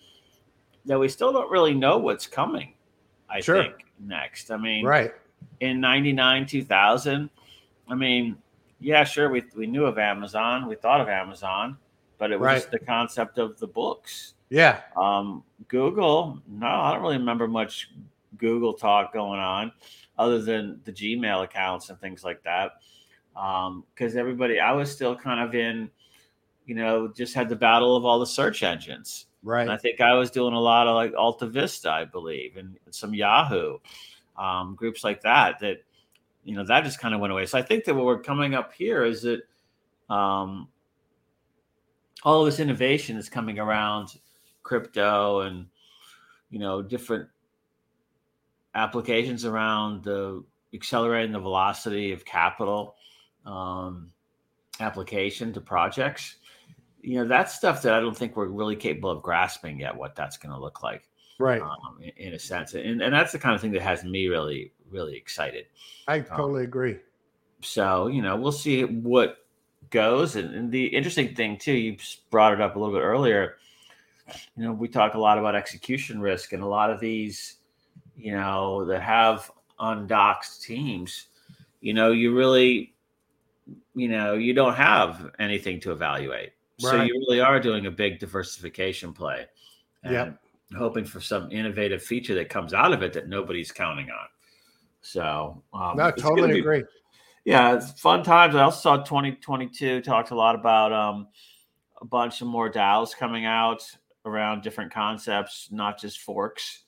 S2: that we still don't really know what's coming. I
S1: Sure.
S2: think next. I mean,
S1: right.
S2: in 99 2000 i mean yeah sure we, we knew of amazon we thought of amazon but it was
S1: Right.
S2: just the concept of the books.
S1: Yeah.
S2: Um, Google, no, I don't really remember much Google talk going on other than the Gmail accounts and things like that. Because everybody, I was still kind of in, you know, just had the battle of all the search engines.
S1: Right.
S2: And I think I was doing a lot of like Alta Vista, I believe, and some Yahoo um, groups like that. That you know that just kind of went away. So I think that what we're coming up here is that um, all of this innovation is coming around crypto and you know different applications around the accelerating the velocity of capital um, application to projects. You know that's stuff that i don't think we're really capable of grasping yet what that's going to look like
S1: right.
S2: um, in, in a sense. And, and that's the kind of thing that has me really really excited.
S1: I totally agree.
S2: so you know we'll see what goes. And, and the interesting thing too you brought it up a little bit earlier. You know we talk a lot about execution risk and a lot of these you know that have undocked teams you know you really you know you don't have anything to evaluate so you really are doing a big diversification play and
S1: Yep.
S2: hoping for some innovative feature that comes out of it that nobody's counting on so um,
S1: No, totally
S2: be-
S1: agree.
S2: yeah, it's fun times. I also saw 2022 talked a lot about um, a bunch of more DAOs coming out around different concepts, not just forks,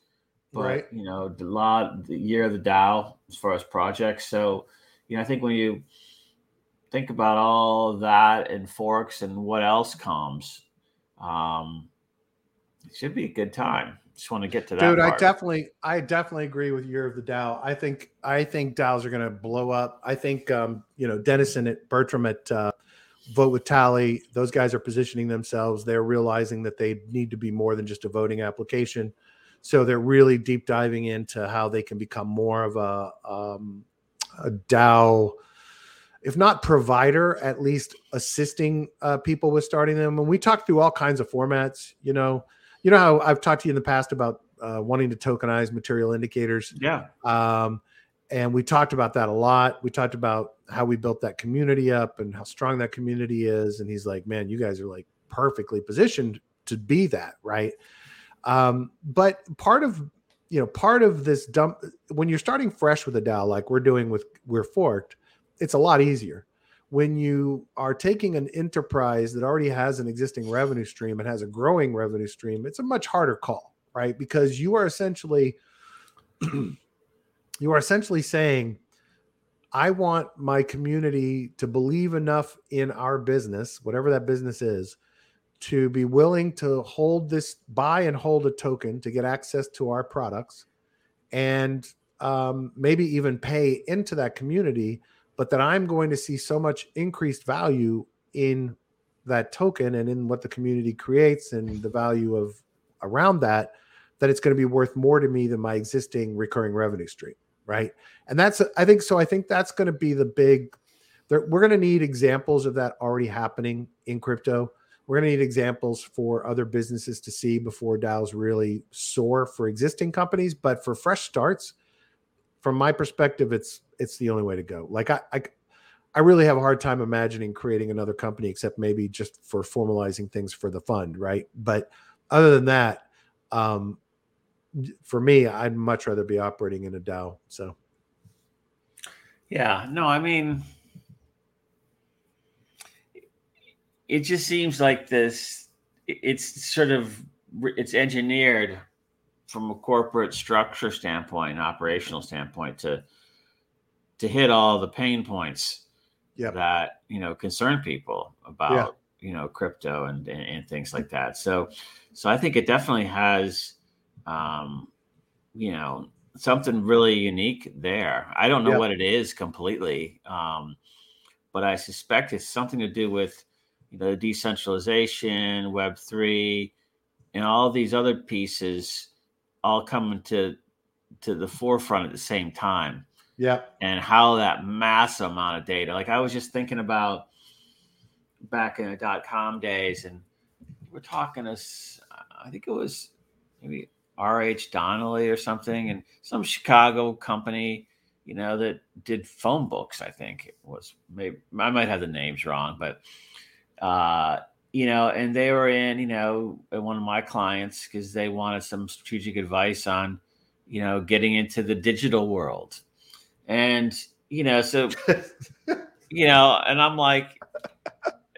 S2: but
S1: Right.
S2: you know, the lot the year of the DAO as far as projects. So, you know, I think when you think about all that and forks and what else comes, um, it should be a good time. Just want to get to that.
S1: Dude, I definitely, I definitely agree with Year of the DAO. I think, I think DAOs are going to blow up. I think, um, you know, Dennison at Bertram at uh, Vote with Tally, those guys are positioning themselves. They're realizing that they need to be more than just a voting application. So they're really deep diving into how they can become more of a, um, a DAO, if not provider, at least assisting uh, people with starting them. And we talked through all kinds of formats, you know, you know how I've talked to you in the past about uh, wanting to tokenize material indicators.
S2: Yeah.
S1: Um, and we talked about that a lot. We talked about how we built that community up and how strong that community is. And he's like, man, you guys are like perfectly positioned to be that, right? Um, but part of you know part of this dump when you're starting fresh with a DAO, like we're doing with we're forked, it's a lot easier. When you are taking an enterprise that already has an existing revenue stream and has a growing revenue stream, it's a much harder call, right? Because you are essentially you are essentially saying I want my community to believe enough in our business, whatever that business is, to be willing to hold this, buy and hold a token to get access to our products, and um, maybe even pay into that community. But that I'm going to see so much increased value in that token and in what the community creates and the value of around that, that it's going to be worth more to me than my existing recurring revenue stream right and that's i think so i think that's going to be the big we're going to need examples of that already happening in crypto we're going to need examples for other businesses to see before DAOs really soar for existing companies but for fresh starts from my perspective it's it's the only way to go like i i, I really have a hard time imagining creating another company except maybe just for formalizing things for the fund right but other than that um for me, I'd much rather be operating in a DAO. So
S2: Yeah, no, I mean, it just seems like this. It's sort of it's engineered from a corporate structure standpoint, operational standpoint, to to hit all the pain points
S1: Yep.
S2: that you know concern people about you know crypto and, and and things like that. So, so I think it definitely has, um, you know, something really unique there. I don't know
S1: Yeah.
S2: what it is completely, um, but I suspect it's something to do with you know decentralization, Web three, and all these other pieces all coming to to the forefront at the same time
S1: yeah,
S2: and how that massive amount of data. Like I was just thinking about back in the dot com days, and we're talking to, I think it was maybe R.H. Donnelley or something, and some Chicago company, you know, that did phone books. I think it was maybe I might have the names wrong, but uh, you know, and they were in, you know, one of my clients because they wanted some strategic advice on, you know, getting into the digital world. And, you know, so, you know, and I'm like,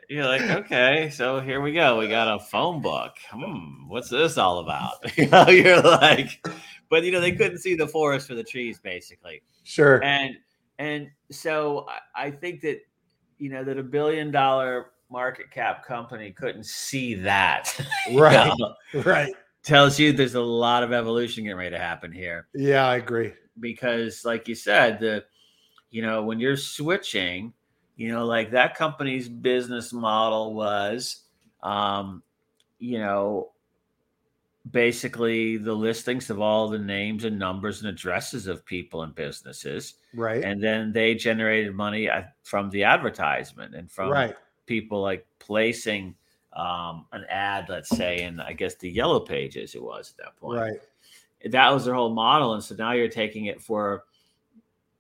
S2: you're like, okay, so here we go. We got a phone book. Hmm, what's this all about? You know, you're like, but you know, they couldn't see the forest for the trees, basically.
S1: Sure.
S2: And and so I, I think that you know that a billion dollar market cap company couldn't see that.
S1: Right. know? Right.
S2: Tells you there's a lot of evolution getting ready to happen here.
S1: Yeah, I agree.
S2: Because, like you said, the you know when you're switching you know like that company's business model was um you know basically the listings of all the names and numbers and addresses of people and businesses
S1: right
S2: and then they generated money uh, from the advertisement and from
S1: right.
S2: People like placing um, an ad let's say in i guess the yellow pages it was at that point.
S1: Right.
S2: That was their whole model and so now you're taking it for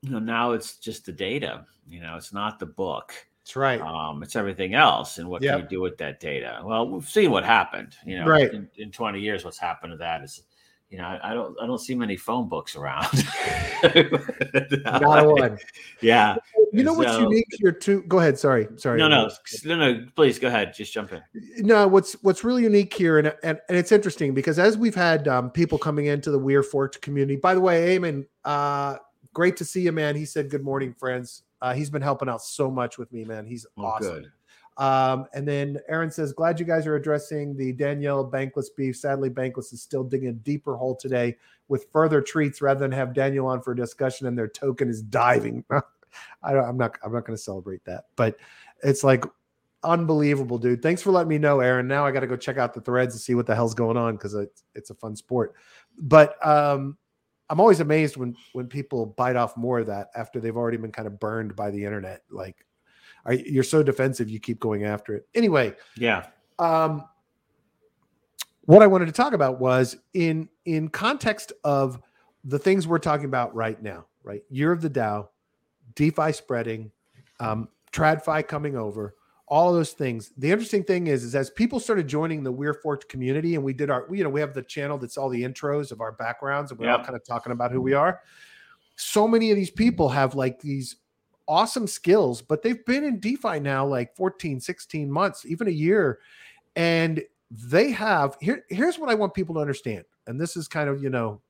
S2: you know now it's just the data you know it's not the book.
S1: That's right.
S2: Um it's everything else and what yep. can you do with that data? Well we've seen what happened you know
S1: right.
S2: in, in 20 years what's happened to that is you know I, I don't i don't see many phone books around.
S1: Not one.
S2: Yeah
S1: you know what's unique here too go ahead sorry sorry
S2: no no no no please go ahead just jump in
S1: no what's what's really unique here and and, and it's interesting because as we've had um, people coming into the We're Forked community by the way Eamon, uh great to see you, man. He said, Good morning, friends. Uh, he's been helping out so much with me, man. He's oh, awesome. Good. Um, and then Aaron says, Glad you guys are addressing the Daniele Bankless beef. Sadly, Bankless is still digging a deeper hole today with further treats rather than have Daniel on for a discussion and their token is diving. I don't, I'm not I'm not going to celebrate that, but it's like unbelievable, dude. Thanks for letting me know, Aaron. Now I got to go check out the threads and see what the hell's going on because it's it's a fun sport. But um, I'm always amazed when when people bite off more of that after they've already been kind of burned by the internet. Like, are, you're so defensive, you keep going after it. Anyway,
S2: yeah.
S1: Um, what I wanted to talk about was in in context of the things we're talking about right now. Right, year of the DAO, DeFi spreading, um, TradFi coming over all of those things. The interesting thing is, is as people started joining the We're Forked community, and we did our, you know, we have the channel that's all the intros of our backgrounds, and we're all kind of talking about who we are. So many of these people have like these awesome skills, but they've been in DeFi now like 14, 16 months, even a year. And they have here, here's what I want people to understand. And this is kind of, you know,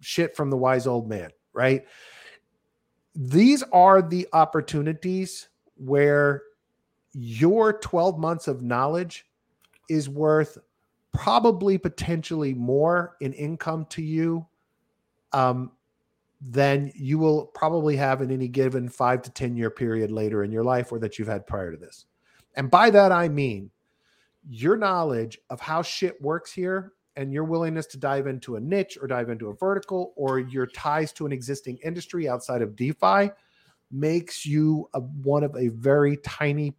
S1: shit from the wise old man, right? These are the opportunities where your 12 months of knowledge is worth probably potentially more in income to you um, than you will probably have in any given five to 10 year period later in your life or that you've had prior to this. And by that, I mean your knowledge of how shit works here and your willingness to dive into a niche or dive into a vertical or your ties to an existing industry outside of DeFi makes you a, one of a very tiny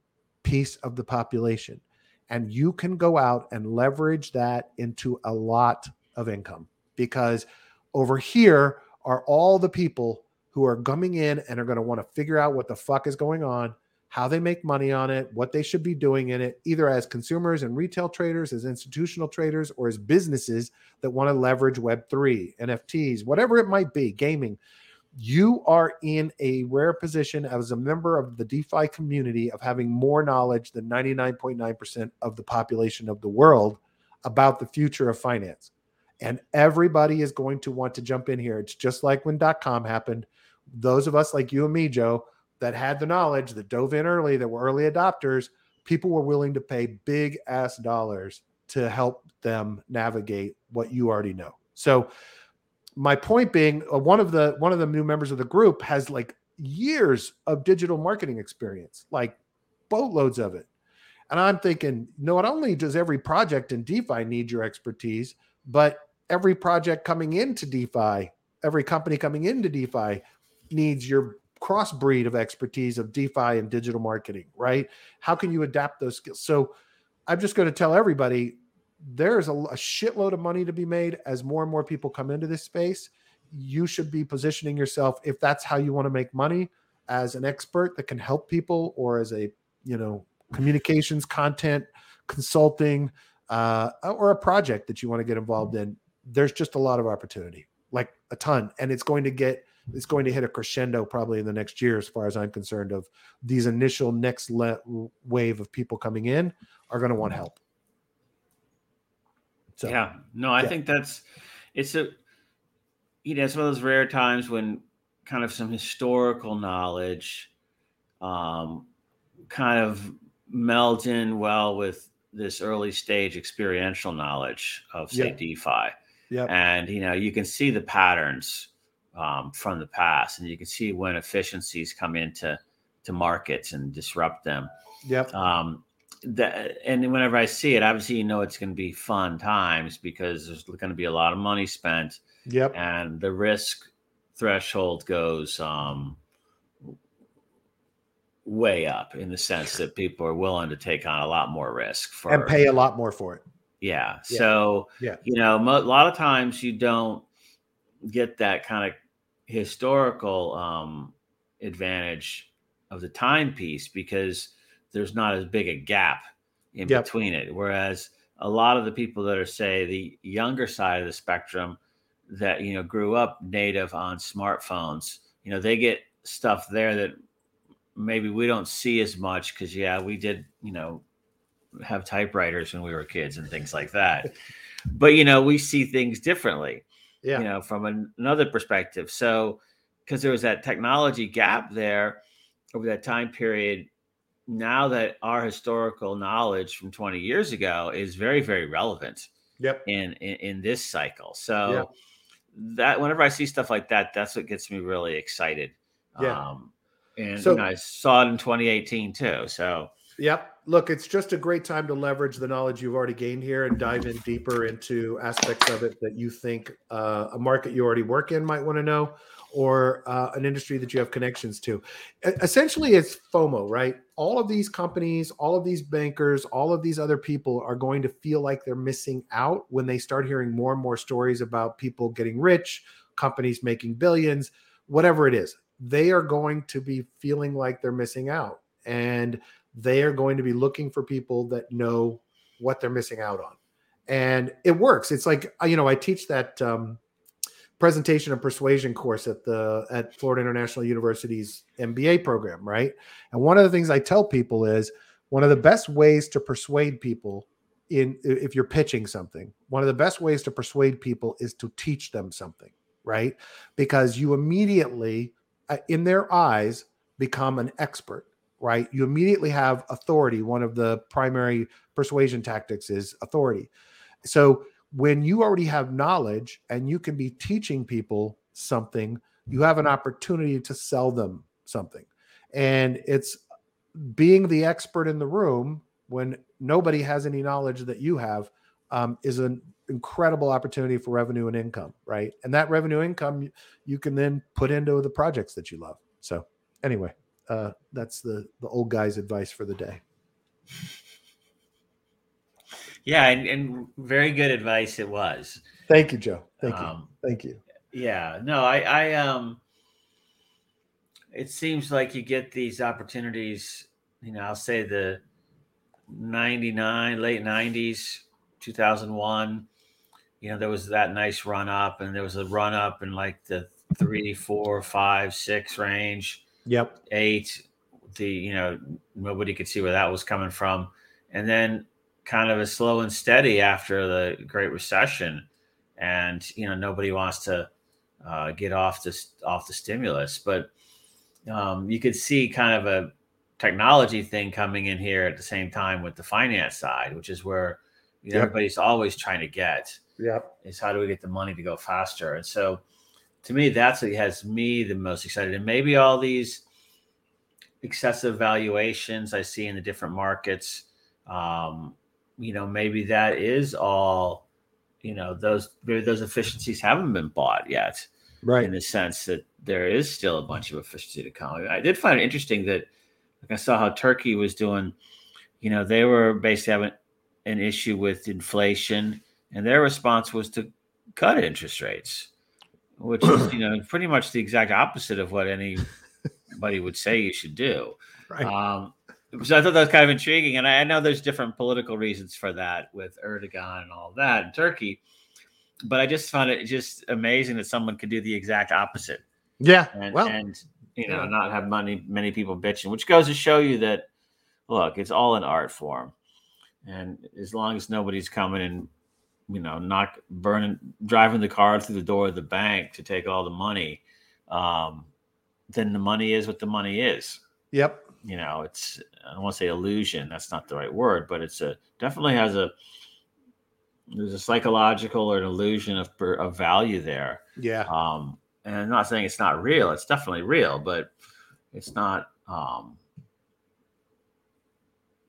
S1: piece of the population. And you can go out and leverage that into a lot of income because over here are all the people who are coming in and are going to want to figure out what the fuck is going on, how they make money on it, what they should be doing in it, either as consumers and retail traders, as institutional traders, or as businesses that want to leverage Web3, NFTs, whatever it might be, gaming you are in a rare position as a member of the DeFi community of having more knowledge than 99.9% of the population of the world about the future of finance. And everybody is going to want to jump in here. It's just like when dot com happened. Those of us like you and me, Joe, that had the knowledge that dove in early, that were early adopters, people were willing to pay big ass dollars to help them navigate what you already know. So, my point being uh, one of the one of the new members of the group has like years of digital marketing experience like boatloads of it and i'm thinking not only does every project in defi need your expertise but every project coming into defi every company coming into defi needs your crossbreed of expertise of defi and digital marketing right? How can you adapt those skills? So i'm just going to tell everybody there's a, a shitload of money to be made as more and more people come into this space. You should be positioning yourself if that's how you want to make money as an expert that can help people or as a you know communications, content, consulting, uh, or a project that you want to get involved in, there's just a lot of opportunity, like a ton, and it's going to get it's going to hit a crescendo probably in the next year, as far as I'm concerned. Of these initial next le- wave of people coming in are going to want help.
S2: So, yeah, no, I yeah. think that's it's a you know it's one of those rare times when kind of some historical knowledge um, kind of melds in well with this early stage experiential knowledge of say. DeFi. Yeah. And you know, you can see the patterns um, from the past, and you can see when efficiencies come into to markets and disrupt them.
S1: Yep.
S2: Um, that and whenever I see it, obviously you know it's going to be fun times because there's going to be a lot of money spent.
S1: Yep.
S2: And the risk threshold goes um, way up in the sense that people are willing to take on a lot more risk
S1: for and pay a lot more for it.
S2: Yeah. yeah. So
S1: yeah,
S2: you know, a lot of times you don't get that kind of historical um, advantage of the timepiece because there's not as big a gap in yep. between it. Whereas a lot of the people that are, say, the younger side of the spectrum that, you know, grew up native on smartphones, you know, they get stuff there that maybe we don't see as much because, yeah, we did, you know, have typewriters when we were kids and things like that. but, you know, we see things differently, yeah. you know, from an, another perspective. So, because there was that technology gap there over that time period, now that our historical knowledge from 20 years ago is very very relevant
S1: yep
S2: in in, in this cycle so yep. that whenever i see stuff like that that's what gets me really excited
S1: yeah.
S2: um and so, know, i saw it in 2018 too so
S1: yep look it's just a great time to leverage the knowledge you've already gained here and dive in deeper into aspects of it that you think uh, a market you already work in might want to know or uh, an industry that you have connections to. Essentially, it's FOMO, right? All of these companies, all of these bankers, all of these other people are going to feel like they're missing out when they start hearing more and more stories about people getting rich, companies making billions, whatever it is. They are going to be feeling like they're missing out. And they are going to be looking for people that know what they're missing out on. And it works. It's like, you know, I teach that um, presentation and persuasion course at the at Florida International University's MBA program, right? And one of the things I tell people is one of the best ways to persuade people in if you're pitching something, one of the best ways to persuade people is to teach them something, right? Because you immediately uh, in their eyes become an expert, right? You immediately have authority. One of the primary persuasion tactics is authority. So when you already have knowledge and you can be teaching people something, you have an opportunity to sell them something. And it's being the expert in the room when nobody has any knowledge that you have um, is an incredible opportunity for revenue and income, right? And that revenue income you can then put into the projects that you love. So anyway, uh, that's the the old guy's advice for the day.
S2: Yeah, and, and very good advice it was.
S1: Thank you, Joe. Thank you. Um, Thank you.
S2: Yeah, no, I, I, um, it seems like you get these opportunities. You know, I'll say the '99, late '90s, 2001. You know, there was that nice run up, and there was a run up in like the three, four, five, six range.
S1: Yep.
S2: Eight. The you know nobody could see where that was coming from, and then kind of a slow and steady after the Great Recession, and you know nobody wants to uh, get off this off the stimulus, but um, you could see kind of a technology thing coming in here at the same time with the finance side, which is where you know, yep. everybody's always trying to get.
S1: Yeah,
S2: is how do we get the money to go faster? And so, to me, that's what has me the most excited. And maybe all these excessive valuations I see in the different markets, um, you know, maybe that is all, you know, those those efficiencies haven't been bought yet.
S1: Right.
S2: In the sense that there is still a bunch of efficiency to come. I did find it interesting that like I saw how Turkey was doing, you know, they were basically having an issue with inflation, and their response was to cut interest rates, which is, you know, pretty much the exact opposite of what anybody would say you should do.
S1: Right. Um,
S2: so I thought that was kind of intriguing, and I, I know there's different political reasons for that with Erdogan and all that in Turkey, but I just found it just amazing that someone could do the exact opposite.
S1: Yeah,
S2: and,
S1: well,
S2: and you know,
S1: yeah.
S2: not have money, many people bitching, which goes to show you that look, it's all an art form, and as long as nobody's coming and you know, not burning, driving the car through the door of the bank to take all the money, um, then the money is what the money is.
S1: Yep.
S2: You know, it's I don't want to say illusion. That's not the right word, but it's a definitely has a there's a psychological or an illusion of of value there.
S1: Yeah.
S2: Um, and I'm not saying it's not real. It's definitely real, but it's not. Um,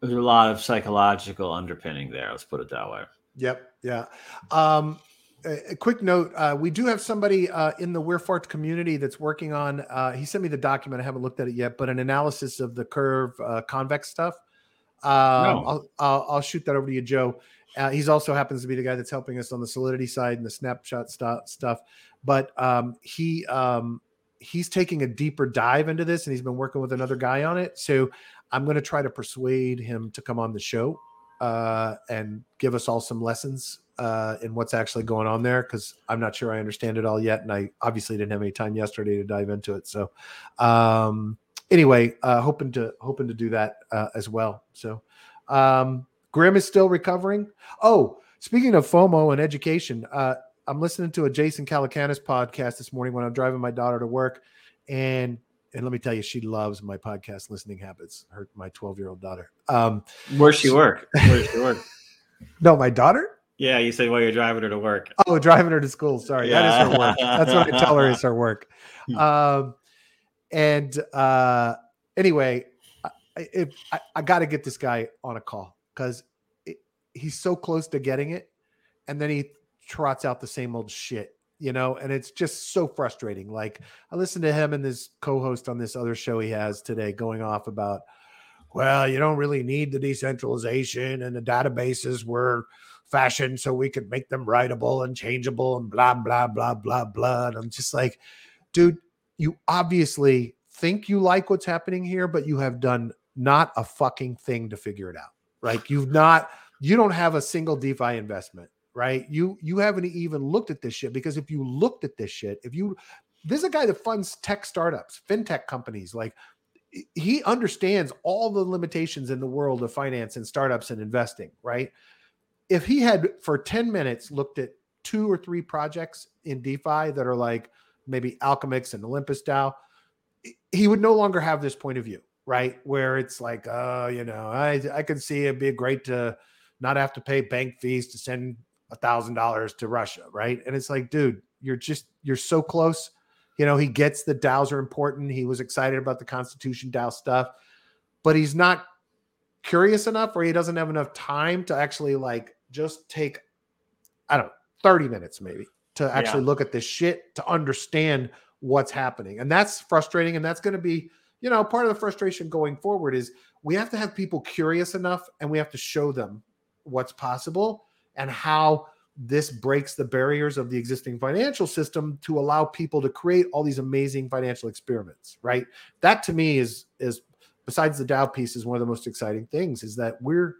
S2: there's a lot of psychological underpinning there. Let's put it that way.
S1: Yep. Yeah. Um, a, a quick note: uh, we do have somebody uh, in the We're Forked community that's working on. Uh, he sent me the document. I haven't looked at it yet, but an analysis of the curve uh, convex stuff. Um,
S2: No.
S1: I'll, I'll I'll shoot that over to you, Joe. Uh, he's also happens to be the guy that's helping us on the solidity side and the snapshot stuff. Stuff, but um, he um, he's taking a deeper dive into this, and he's been working with another guy on it. So I'm going to try to persuade him to come on the show uh, and give us all some lessons uh, in what's actually going on there because I'm not sure I understand it all yet, and I obviously didn't have any time yesterday to dive into it. So, um, anyway, uh, hoping to hoping to do that uh, as well. So, um, Grim is still recovering. Oh, speaking of FOMO and education, uh, I'm listening to a Jason Calacanis podcast this morning when I'm driving my daughter to work, and and let me tell you, she loves my podcast listening habits. Her my 12 year old daughter. Um,
S2: Where's she work? Where's she work?
S1: no, my daughter.
S2: Yeah, you said while you're driving her to work.
S1: Oh, driving her to school. Sorry, that is her work. That's what I tell her is her work.
S2: Hmm.
S1: Um, and uh, anyway, I, I, I got to get this guy on a call because he's so close to getting it, and then he trots out the same old shit, you know, and it's just so frustrating. Like I listened to him and this co-host on this other show he has today going off about, well, you don't really need the decentralization and the databases were fashioned so we could make them writable and changeable and blah blah blah blah blah. And I'm just like, dude, you obviously think you like what's happening here, but you have done not a fucking thing to figure it out. Like You've not, you don't have a single DeFi investment, right? You you haven't even looked at this shit because if you looked at this shit, if you there's a guy that funds tech startups, fintech companies, like he understands all the limitations in the world of finance and startups and investing, right? If he had for 10 minutes looked at two or three projects in DeFi that are like maybe Alchemix and Olympus DAO, he would no longer have this point of view, right? Where it's like, oh, you know, I I could see it'd be great to not have to pay bank fees to send a thousand dollars to Russia, right? And it's like, dude, you're just you're so close. You know, he gets the DAOs are important. He was excited about the Constitution DAO stuff, but he's not curious enough, or he doesn't have enough time to actually like just take, I don't know, 30 minutes maybe to actually
S2: Yeah.
S1: look at this shit to understand what's happening. And that's frustrating. And that's going to be, you know, part of the frustration going forward is we have to have people curious enough and we have to show them what's possible and how this breaks the barriers of the existing financial system to allow people to create all these amazing financial experiments right? That to me is is besides the DAO piece is one of the most exciting things is that we're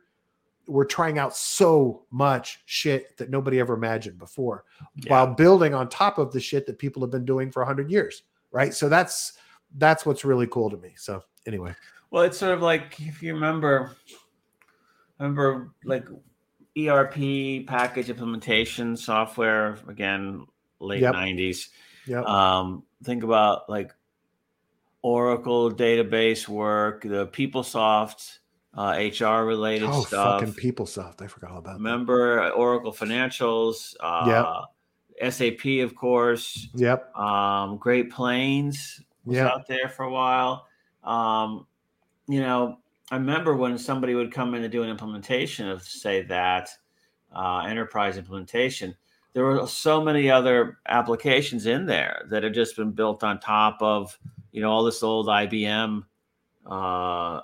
S1: we're trying out so much shit that nobody ever imagined before while building on top of the shit that people have been doing for 100 years right? So that's that's what's really cool to me. So anyway.
S2: Well, it's sort of like if you remember, remember like ERP package implementation software again, late
S1: Yep.
S2: nineties.
S1: yeah
S2: Um, think about like Oracle database work, the PeopleSoft uh, HR related
S1: oh
S2: stuff.
S1: fucking PeopleSoft I forgot all about that
S2: Remember Oracle Financials, uh, SAP, of course.
S1: yep
S2: Um, Great Plains was
S1: Yeah.
S2: out there for a while. Um, you know, I remember when somebody would come in to do an implementation of, say, that uh, enterprise implementation, there were so many other applications in there that had just been built on top of, you know, all this old IBM uh,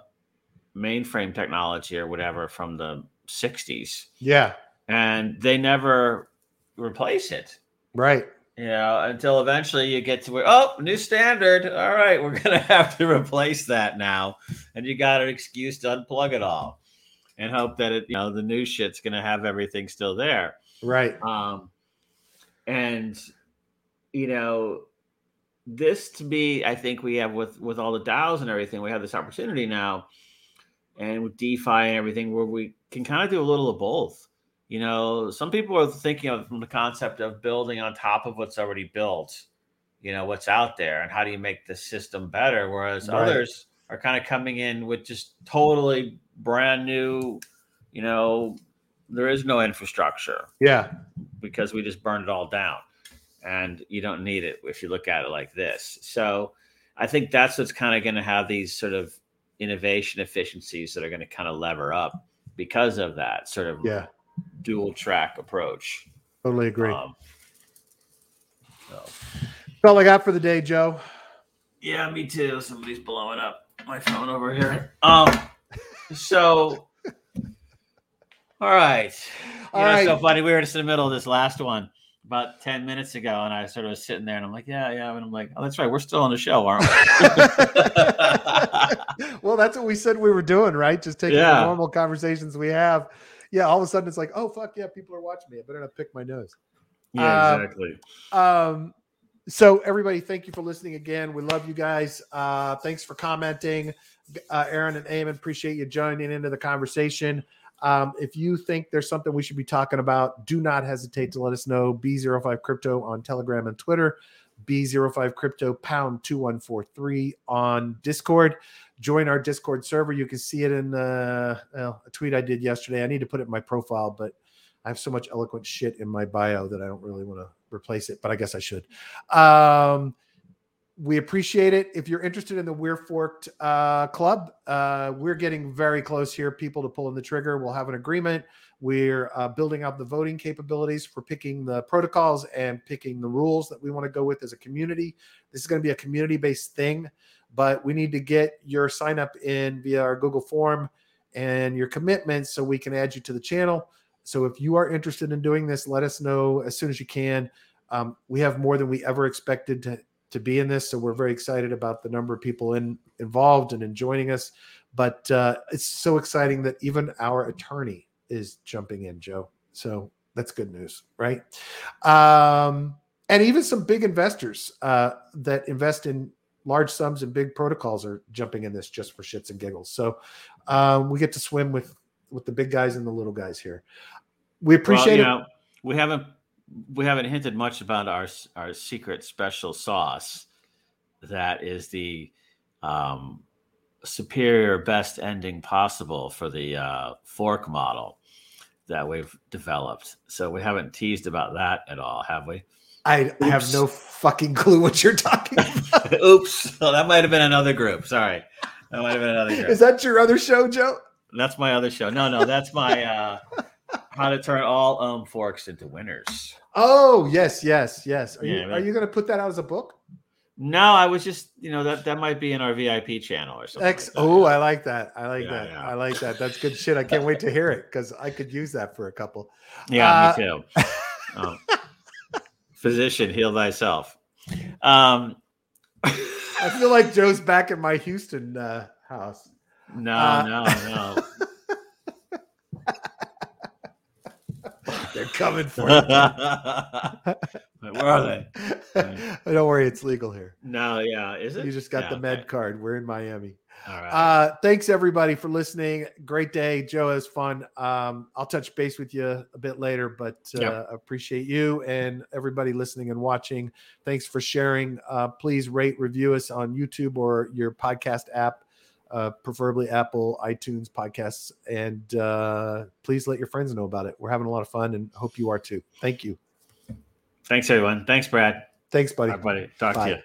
S2: mainframe technology or whatever from the 60s.
S1: yeah.
S2: And they never replace it.
S1: Right
S2: You know, until eventually you get to where, oh, new standard. All right, we're going to have to replace that now. And you got an excuse to unplug it all and hope that it, you know, the new shit's going to have everything still there.
S1: Right.
S2: Um, and, you know, this to me, I think we have with with all the DAOs and everything, we have this opportunity now, and with DeFi and everything, where we can kind of do a little of both. You know, some people are thinking of from the concept of building on top of what's already built. You know, what's out there, and how do you make the system better? Whereas
S1: Right.
S2: others are kind of coming in with just totally brand new. You know, there is no infrastructure
S1: Yeah.
S2: because we just burned it all down and you don't need it if you look at it like this so i think that's what's kind of going to have these sort of innovation efficiencies that are going to kind of lever up because of that sort of
S1: Yeah.
S2: Dual track approach
S1: Totally agree.
S2: Um, so,
S1: That's all I got for the day, Joe.
S2: yeah me too somebody's blowing up my phone over here um so all right
S1: All
S2: you know, it's
S1: right.
S2: so funny. We were just in the middle of this last one about 10 minutes ago, and I sort of was sitting there and I'm like, yeah, yeah. And I'm like, oh, that's right. We're still on the show, aren't we?
S1: well, that's what we said we were doing, right? Just taking
S2: Yeah.
S1: the normal conversations we have. Yeah, all of a sudden it's like, oh fuck yeah, people are watching me. I better not pick my nose.
S2: yeah,
S1: Um,
S2: exactly.
S1: Um, so everybody, thank you for listening again. We love you guys. Uh, thanks for commenting, uh, Aaron and Eamon. Appreciate you joining into the conversation. Um, if you think there's something we should be talking about, do not hesitate to let us know. B05 Crypto on Telegram and Twitter. B05 Crypto pound 2143 on Discord. Join our Discord server. You can see it in uh, well, a tweet I did yesterday. I need to put it in my profile, but I have so much eloquent shit in my bio that I don't really want to replace it, but I guess I should. Um, we appreciate it. If you're interested in the We're Forked uh, Club, uh, we're getting very close here. People to pulling the trigger. We'll have an agreement. We're uh, building out the voting capabilities for picking the protocols and picking the rules that we want to go with as a community. This is going to be a community based thing, but we need to get your sign up in via our Google form and your commitment so we can add you to the channel. So if you are interested in doing this, let us know as soon as you can. Um, we have more than we ever expected to, to be in this, so we're very excited about the number of people in involved and in joining us. But uh, it's so exciting that even our attorney is jumping in, Joe. So that's good news, right? Um, and even some big investors uh, that invest in large sums and big protocols are jumping in this just for shits and giggles. So um, we get to swim with with the big guys and the little guys here. We appreciate
S2: well, you
S1: it.
S2: know, we haven't we haven't hinted much about our our secret special sauce. That is the um, superior, best ending possible for the uh, fork model that we've developed. So we haven't teased about that at all, have we?
S1: I have no fucking clue what you're talking about.
S2: Oops. Well, that might have been another group. Sorry. That might have been another group.
S1: Is that your other show, Joe?
S2: That's my other show. No, no, that's my uh how to turn all um forks into winners.
S1: Oh, yes, yes, yes. Are
S2: Yeah,
S1: you
S2: man.
S1: are you going to put that out as a book?
S2: No, I was just, you know, that that might be in our VIP channel or something.
S1: X.
S2: like.
S1: Oh, I like that. I like
S2: Yeah,
S1: that.
S2: yeah.
S1: I like that. That's good shit. I can't wait to hear it because I could use that for a couple.
S2: yeah,
S1: uh,
S2: me too. Um, physician, heal thyself. Um,
S1: I feel like Joe's back in my Houston uh, house.
S2: no,
S1: Uh,
S2: no, no.
S1: They're coming for you.
S2: Where are they?
S1: Don't worry, it's legal here.
S2: No, yeah, is it?
S1: You just got
S2: Yeah,
S1: the med
S2: okay.
S1: card. We're in Miami.
S2: All right.
S1: Uh, thanks everybody for listening. Great day, Joe. It was fun. Um, I'll touch base with you a bit later, but uh,
S2: Yep.
S1: appreciate you and everybody listening and watching. Thanks for sharing. Uh, please rate, review us on YouTube or your podcast app, uh, preferably Apple, iTunes podcasts, and uh, please let your friends know about it. We're having a lot of fun, and hope you are too. Thank you.
S2: Thanks, everyone. Thanks, Brad.
S1: Thanks, buddy.
S2: Everybody, talk
S1: Bye.
S2: to you.